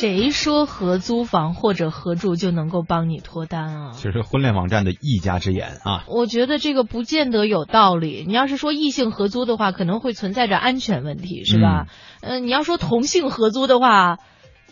谁说合租房或者合住就能够帮你脱单啊？这是婚恋网站的一家之言啊。我觉得这个不见得有道理。你要是说异性合租的话，可能会存在着安全问题，是吧？嗯、呃，你要说同性合租的话，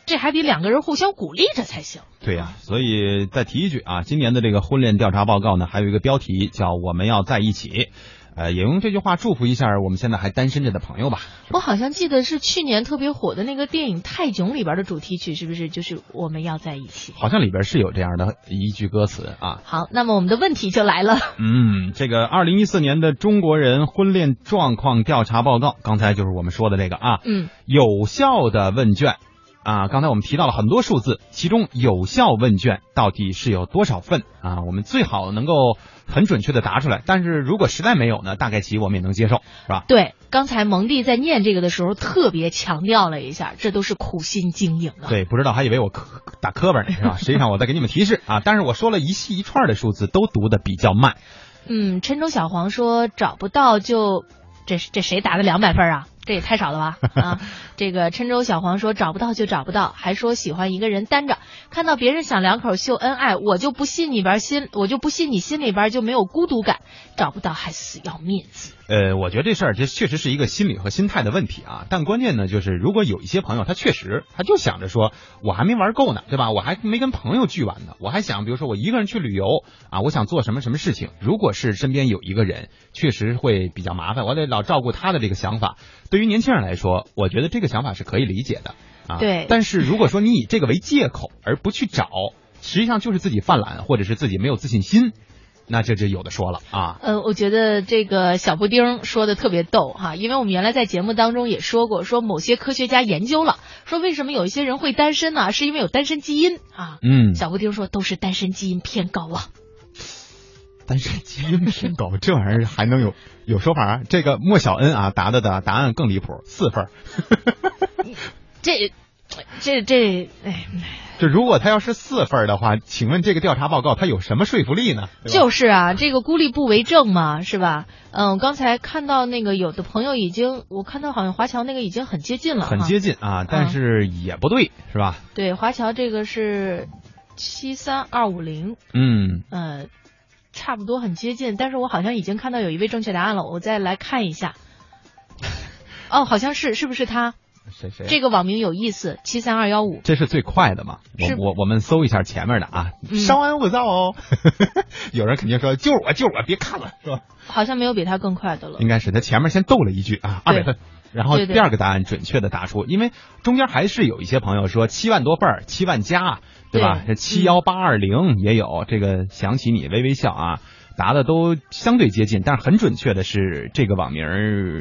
这还得两个人互相鼓励着才行。对呀、所以再提一句啊，今年的这个婚恋调查报告呢，还有一个标题叫“我们要在一起”，呃，也用这句话祝福一下我们现在还单身着的朋友吧。我好像记得是去年特别火的那个电影《泰囧》里边的主题曲，是不是就是我们要在一起？好像里边是有这样的一句歌词啊。好，那么我们的问题就来了。(laughs) 嗯，这个二零一四年的中国人婚恋状况调查报告，刚才就是我们说的这个啊，嗯，有效的问卷啊，刚才我们提到了很多数字，其中有效问卷到底是有多少份啊？我们最好能够很准确的答出来，但是如果实在没有呢，大概其我们也能接受，是吧？对，刚才蒙蒂在念这个的时候特别强调了一下，这都是苦心经营的。对，不知道还以为我磕打磕巴呢，是吧？(laughs) 实际上我在给你们提示啊，但是我说了一系一串的数字，都读的比较慢。嗯，郴州小黄说找不到就，这这谁打的两百分啊？这也太少了吧啊！(laughs) 这个郴州小黄说找不到就找不到，还说喜欢一个人单着，看到别人想两口秀恩爱，我就不信你边心，我就不信你心里边就没有孤独感，找不到还死要面子。呃，我觉得这事儿这确实是一个心理和心态的问题啊。但关键呢，就是如果有一些朋友，他确实他就想着说，我还没玩够呢，对吧？我还没跟朋友聚完呢，我还想，比如说我一个人去旅游啊，我想做什么什么事情。如果是身边有一个人，确实会比较麻烦，我得老照顾他的这个想法。对于年轻人来说，我觉得这个想法是可以理解的啊。对但是如果说你以这个为借口而不去找，实际上就是自己犯懒，或者是自己没有自信心，那这就有的说了啊。呃，我觉得这个小布丁说的特别逗哈，因为我们原来在节目当中也说过，说某些科学家研究了，说为什么有一些人会单身呢？是因为有单身基因啊。嗯小布丁说都是单身基因偏高啊。单身基因偏高，这玩意儿还能有有说法啊？这个莫小恩啊答的的答案更离谱，四分儿。(laughs) 这这这，哎，这如果他要是四份的话，请问这个调查报告它有什么说服力呢？(laughs) 就是啊，这个孤立不为证嘛，是吧？嗯，我刚才看到那个有的朋友已经，我看到好像华侨那个已经很接近了，很接近啊，但是也不对，是吧？对，华侨这个是七三二五零，嗯，呃，差不多很接近，但是我好像已经看到有一位正确答案了，我再来看一下。(laughs) 哦，好像是，是不是他？谁谁？这个网名有意思，七三二幺五。这是最快的嘛？是我我我们搜一下前面的啊，嗯稍安勿躁哦。(laughs) 有人肯定说就是我就是我，别看了，是吧？好像没有比他更快的了。应该是他前面先逗了一句啊，二百分。然后第二个答案准确的答出，因为中间还是有一些朋友说七万多份儿，七万加，对吧？这七幺八二零也有，这个想起你微微笑啊，答的都相对接近，但是很准确的是这个网名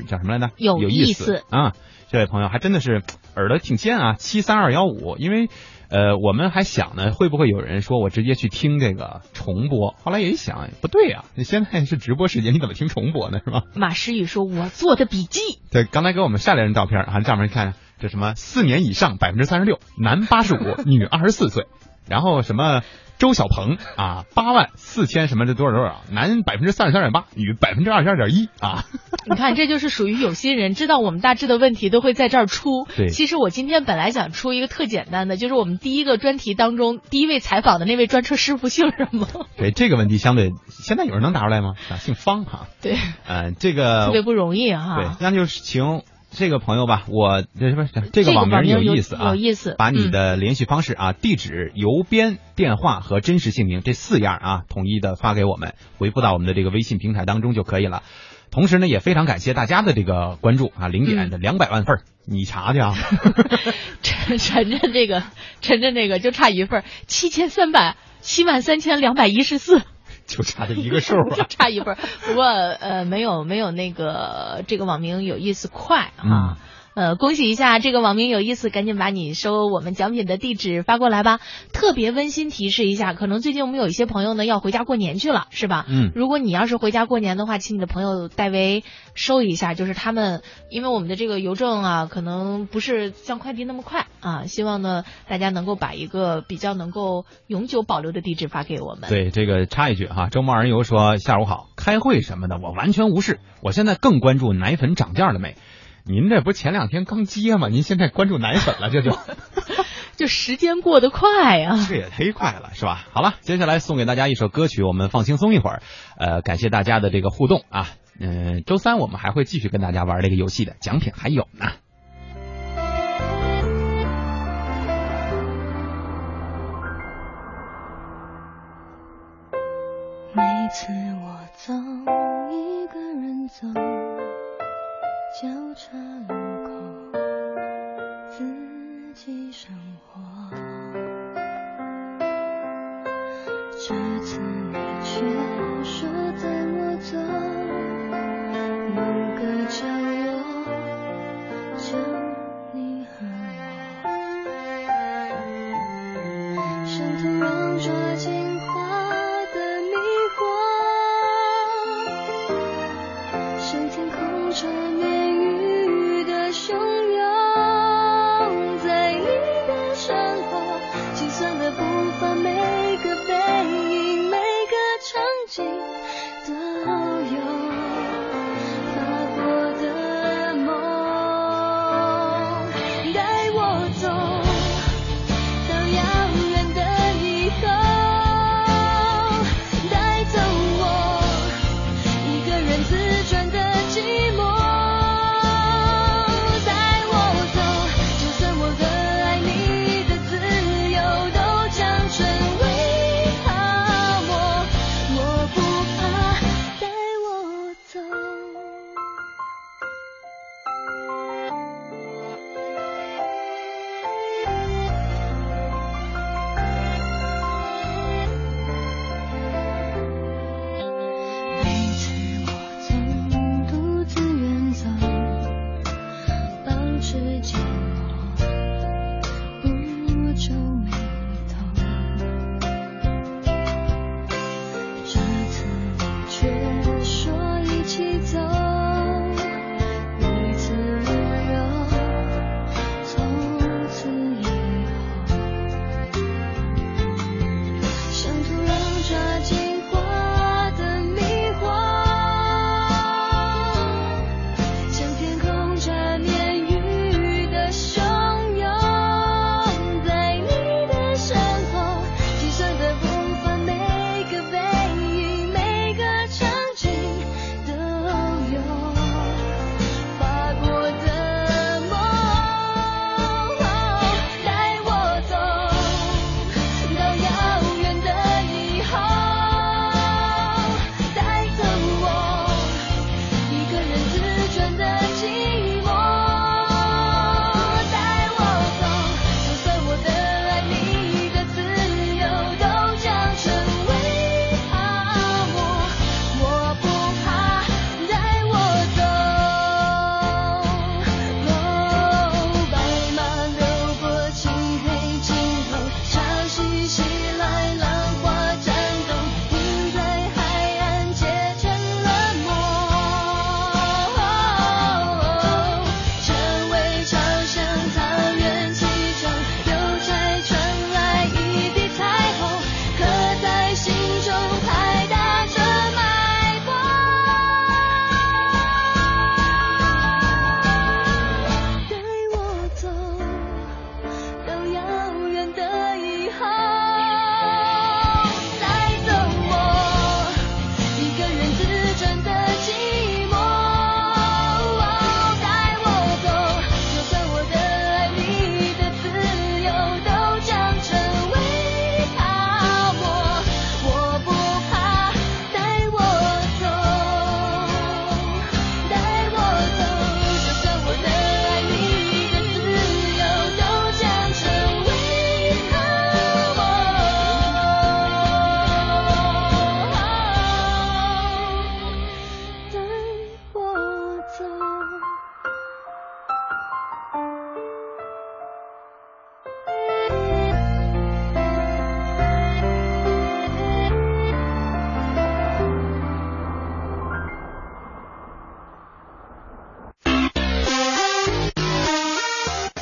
叫什么来着？有有意思啊，这位朋友还真的是耳朵挺尖啊，七三二幺五，因为。呃，我们还想呢，会不会有人说我直接去听这个重播？后来也一想，不对呀、你现在是直播时间，你怎么听重播呢？是吧？马诗雨说：“我做的笔记。对，刚才给我们晒了人照片啊，上面看这什么四年以上百分之三十六，男八十五，女二十四岁，然后什么周小鹏啊，八万四千什么这多少多少，男百分之三十三点八，女百分之二十二点一啊。(laughs) ”你看，这就是属于有心人，知道我们大致的问题都会在这儿出。对其实我今天本来想出一个特简单的，就是我们第一个专题当中第一位采访的那位专车师傅姓什么？对这个问题，相对现在有人能答出来吗？啊，姓方哈。对，嗯、这个特别不容易哈。对，那就请这个朋友吧，我这什么这这个个网名有意思啊，有意思把你嗯的联系方式啊、地址、邮编、电话和真实姓名这四样啊，统一的发给我们，回复到我们的这个微信平台当中就可以了。同时呢，也非常感谢大家的这个关注啊，零点的两百万份儿，你查去啊。晨晨晨这个晨晨这个就差一份七千三百七万三千两百一十四。(laughs) 就差这一个数就啊，(laughs) 差一分儿。不过呃，没有没有那个这个网名有意思快啊。嗯呃，恭喜一下这个网名有意思，赶紧把你收我们奖品的地址发过来吧。特别温馨提示一下，可能最近我们有一些朋友呢要回家过年去了，是吧？嗯如果你要是回家过年的话，请你的朋友代为收一下，就是他们因为我们的这个邮政啊，可能不是像快递那么快啊，希望呢大家能够把一个比较能够永久保留的地址发给我们。对，这个插一句哈，周末二人游说下午好，开会什么的我完全无视，我现在更关注奶粉涨价了没。您这不前两天刚接吗？您现在关注奶粉了，这就 (laughs) 就时间过得快啊！这也忒快了，是吧？好了，接下来送给大家一首歌曲，我们放轻松一会儿。呃，感谢大家的这个互动啊。嗯、周三我们还会继续跟大家玩这个游戏的，奖品还有呢。每次我总，一个人走，交叉路口，自己生活。这次你却说带我走，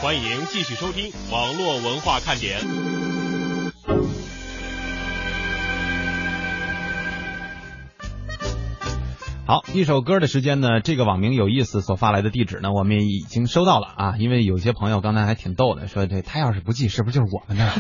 欢迎继续收听网络文化看点。好，一首歌的时间呢，这个网名有意思所发来的地址呢，我们已经收到了啊。因为有些朋友刚才还挺逗的，说这他要是不记，是不是就是我们的？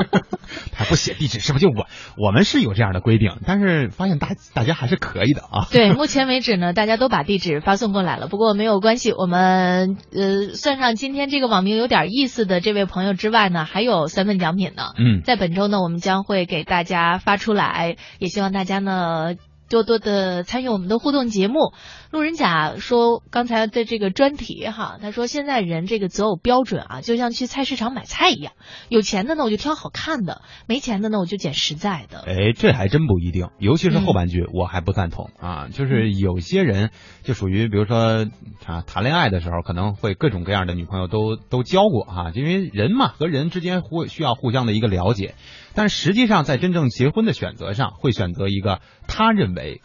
(laughs) 他不写地址，是不是就我？我们是有这样的规定，但是发现大大家还是可以的啊。对，目前为止呢，大家都把地址发送过来了。不过没有关系，我们呃算上今天这个网名有点意思的这位朋友之外呢，还有三份奖品呢。嗯，在本周呢，我们将会给大家发出来，也希望大家呢。多多的参与我们的互动节目。路人甲说，刚才的这个专题哈，他说现在人这个择偶标准啊，就像去菜市场买菜一样，有钱的呢我就挑好看的，没钱的呢我就捡实在的。哎，这还真不一定，尤其是后半句，我还不赞同啊。就是有些人就属于，比如说啊，谈恋爱的时候可能会各种各样的女朋友都都交过哈，因为人嘛和人之间互需要互相的一个了解，但实际上在真正结婚的选择上，会选择一个他认为。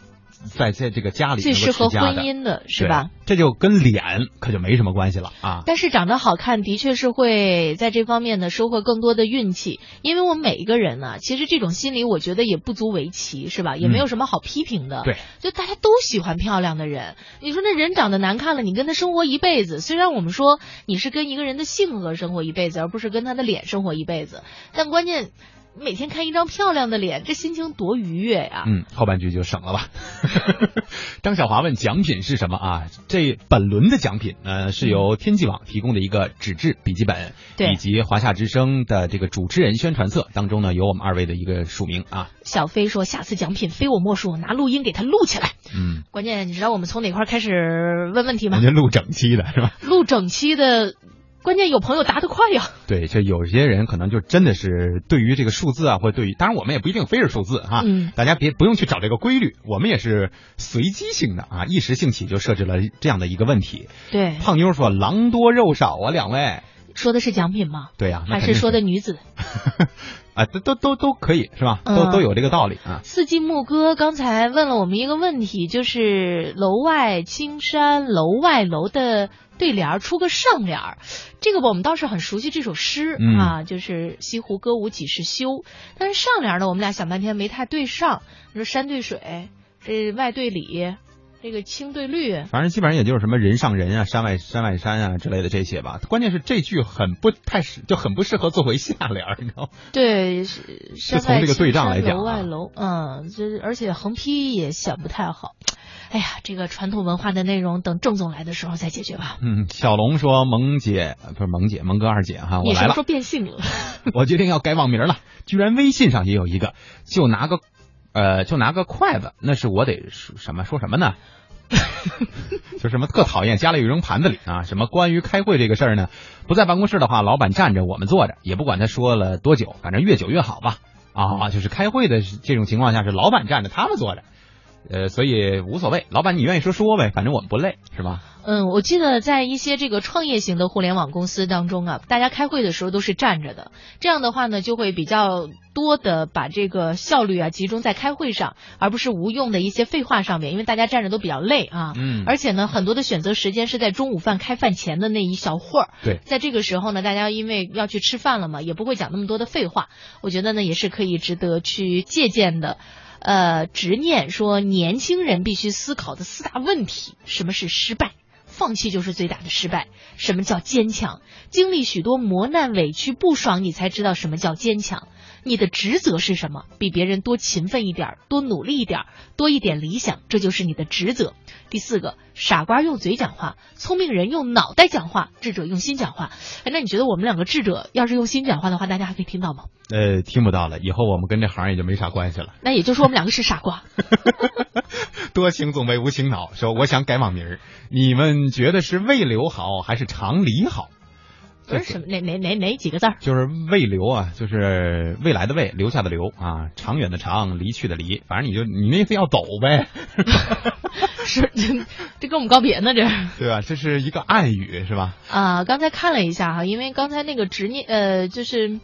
在在这个家里最适合婚姻的是吧？这就跟脸可就没什么关系了啊。但是长得好看的确是会在这方面呢收获更多的运气，因为我们每一个人呢，其实这种心理我觉得也不足为奇，是吧？也没有什么好批评的。对，就大家都喜欢漂亮的人。你说那人长得难看了，你跟他生活一辈子，虽然我们说你是跟一个人的性格生活一辈子，而不是跟他的脸生活一辈子，但关键。每天看一张漂亮的脸，这心情多愉悦呀！嗯，后半句就省了吧。(laughs) 张小华问奖品是什么啊？这本轮的奖品呢，是由天际网提供的一个纸质笔记本，对，以及华夏之声的这个主持人宣传册当中呢，有我们二位的一个署名啊。小飞说，下次奖品非我莫属，拿录音给他录起来。嗯，关键你知道我们从哪块开始问问题吗？人家录整期的是吧？录整期的。关键有朋友答得快呀！对，就有些人可能就真的是对于这个数字啊，或对于，当然我们也不一定非是数字哈，嗯，大家别不用去找这个规律，我们也是随机性的啊，一时兴起就设置了这样的一个问题。对，胖妞说狼多肉少啊，两位说的是奖品吗？对呀，还是说的女子？(laughs) 啊，都都都都可以是吧？都都有这个道理啊。四季牧歌刚才问了我们一个问题，就是楼外青山楼外楼的对联出个上联儿，这个我们倒是很熟悉这首诗啊，就是西湖歌舞几时休。但是上联呢，我们俩想半天没太对上。你说山对水，这外对里。这个青对绿，反正基本上也就是什么人上人啊，山外山外山啊之类的这些吧。关键是这句很不太适，就很不适合作为下联，你知道吗？对，是从这个对仗来讲，楼外楼，嗯，这而且横批也想不太好。哎呀，这个传统文化的内容，等郑总来的时候再解决吧。嗯，小龙说：“萌姐不是萌姐，萌哥二姐哈，我来了。”说变性了？(laughs) 我决定要改网名了，居然微信上也有一个，就拿个。呃，就拿个筷子，那是我得说什么说什么呢？(laughs) 就什么特讨厌，家里有扔盘子里啊。什么关于开会这个事儿呢？不在办公室的话，老板站着，我们坐着，也不管他说了多久，反正越久越好吧。啊，就是开会的这种情况下是老板站着，他们坐着。呃，所以无所谓，老板你愿意说说呗，反正我们不累，是吧？嗯，我记得在一些这个创业型的互联网公司当中啊，大家开会的时候都是站着的，这样的话呢，就会比较多的把这个效率啊集中在开会上，而不是无用的一些废话上面，因为大家站着都比较累啊。嗯。而且呢，很多的选择时间是在中午饭开饭前的那一小会儿。对。在这个时候呢，大家因为要去吃饭了嘛，也不会讲那么多的废话，我觉得呢，也是可以值得去借鉴的。呃，执念说年轻人必须思考的四大问题：什么是失败？放弃就是最大的失败。什么叫坚强？经历许多磨难、委屈、不爽，你才知道什么叫坚强。你的职责是什么？比别人多勤奋一点，多努力一点，多一点理想，这就是你的职责。第四个，傻瓜用嘴讲话，聪明人用脑袋讲话，智者用心讲话。哎，那你觉得我们两个智者要是用心讲话的话，大家还可以听到吗？呃，听不到了。以后我们跟这行也就没啥关系了。那也就是说我们两个是傻瓜。(laughs) 多情总被无情恼。说我想改网名，你们觉得是未留好还是长离好？不是什么哪哪哪哪几个字儿？就是未留啊，就是未来的未，留下的留啊，长远的长，离去的离，反正你就你那意思要走呗。(laughs) 是这跟我们告别呢，这对吧？这是一个暗语是吧？啊，刚才看了一下哈，因为刚才那个执念呃，就是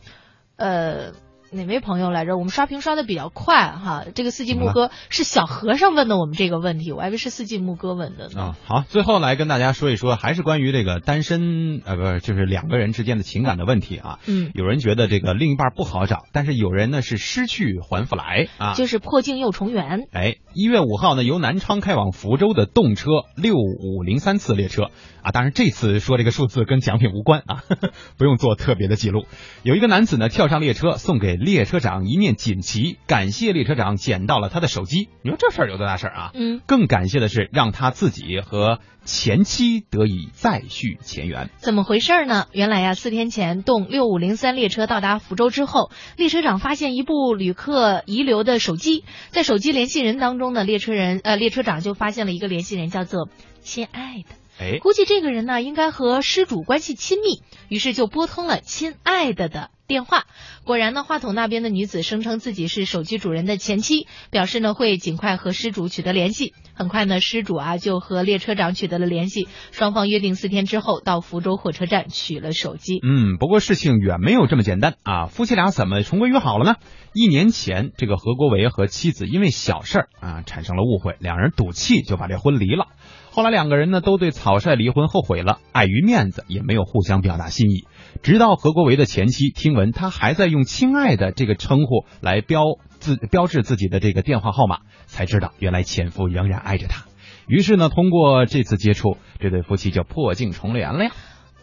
呃。哪位朋友来着？我们刷屏刷的比较快哈。这个四季牧歌是小和尚问的我们这个问题，我还以为是四季牧歌问的呢。啊，好，最后来跟大家说一说，还是关于这个单身呃，不是，就是两个人之间的情感的问题啊。嗯，有人觉得这个另一半不好找，但是有人呢是失去还复来啊。就是破镜又重圆。哎，一月五号呢，由南昌开往福州的动车六五零三次列车啊，当然这次说这个数字跟奖品无关啊，呵 (laughs) 呵不用做特别的记录。有一个男子呢跳上列车，送给列车长一面锦旗，感谢列车长捡到了他的手机。你说这事儿有多大事儿啊？嗯，更感谢的是让他自己和前妻得以再续前缘。怎么回事呢？原来呀，四天前动六五零三列车到达福州之后，列车长发现一部旅客遗留的手机，在手机联系人当中呢，列车人呃列车长就发现了一个联系人，叫做亲爱的。哎，估计这个人呢，应该和失主关系亲密，于是就拨通了亲爱的的电话。果然呢，话筒那边的女子声称自己是手机主人的前妻，表示呢会尽快和失主取得联系。很快呢，失主啊就和列车长取得了联系，双方约定四天之后到福州火车站取了手机。嗯，不过事情远没有这么简单啊！夫妻俩怎么重归于好了呢？一年前，这个何国维和妻子因为小事儿啊产生了误会，两人赌气就把这婚离了。后来两个人呢都对草率离婚后悔了，碍于面子也没有互相表达心意。直到何国维的前妻听闻他还在用“亲爱的”这个称呼来标自标志自己的这个电话号码，才知道原来前夫仍然爱着她。于是呢，通过这次接触，这对夫妻就破镜重圆了呀。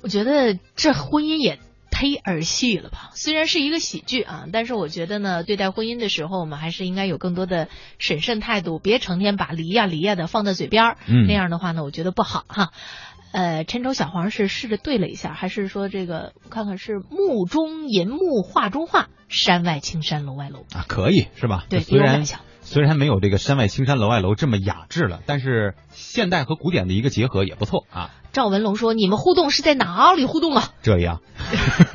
我觉得这婚姻也忒儿戏了吧？虽然是一个喜剧啊，但是我觉得呢，对待婚姻的时候，我们还是应该有更多的审慎态度，别成天把离呀离呀的放在嘴边儿。嗯那样的话呢，我觉得不好哈。呃，陈州小黄是试着对了一下，还是说这个我看看是木中银木画中画，山外青山楼外楼。啊，可以是吧？对虽然有感想虽然没有这个山外青山楼外楼这么雅致了，但是现代和古典的一个结合也不错啊。赵文龙说：“你们互动是在哪里互动啊？这样，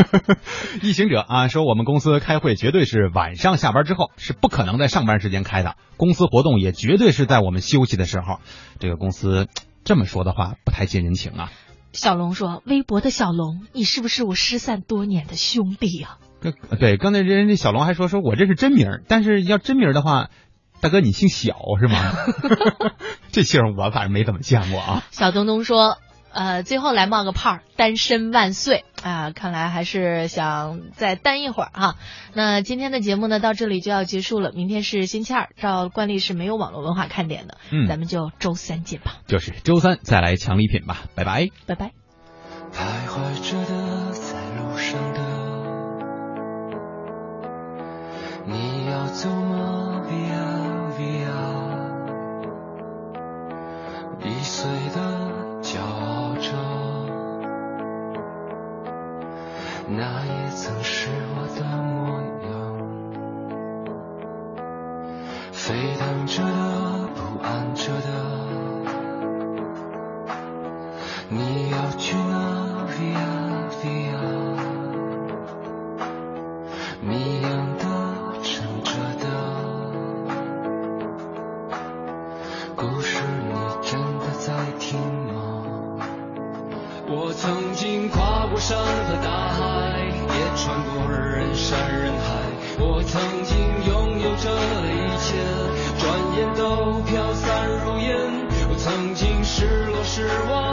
(laughs) 一行者啊说我们公司开会绝对是晚上下班之后，是不可能在上班时间开的。公司活动也绝对是在我们休息的时候。这个公司这么说的话不太近人情啊。小龙说：“微博的小龙，你是不是我失散多年的兄弟呀、跟对，刚才人家小龙还说说我这是真名，但是要真名的话，大哥你姓小是吗？(laughs) 这姓我反正没怎么见过啊。小东东说：“呃，最后来冒个泡，单身万岁啊！看来还是想再单一会儿哈。那今天的节目呢，到这里就要结束了。明天是星期二，照惯例是没有网络文化看点的，嗯咱们就周三见吧，就是周三再来抢礼品吧，拜拜。拜拜。徘徊着的，在路上的，你要走吗易碎的骄傲着。那也曾是我的模样，沸腾着的，不安着的。你要去哪？Via Via，迷样的。过山和大海也穿过人山人海。我曾经拥有着的一切转眼都飘散如烟。我曾经失落失望。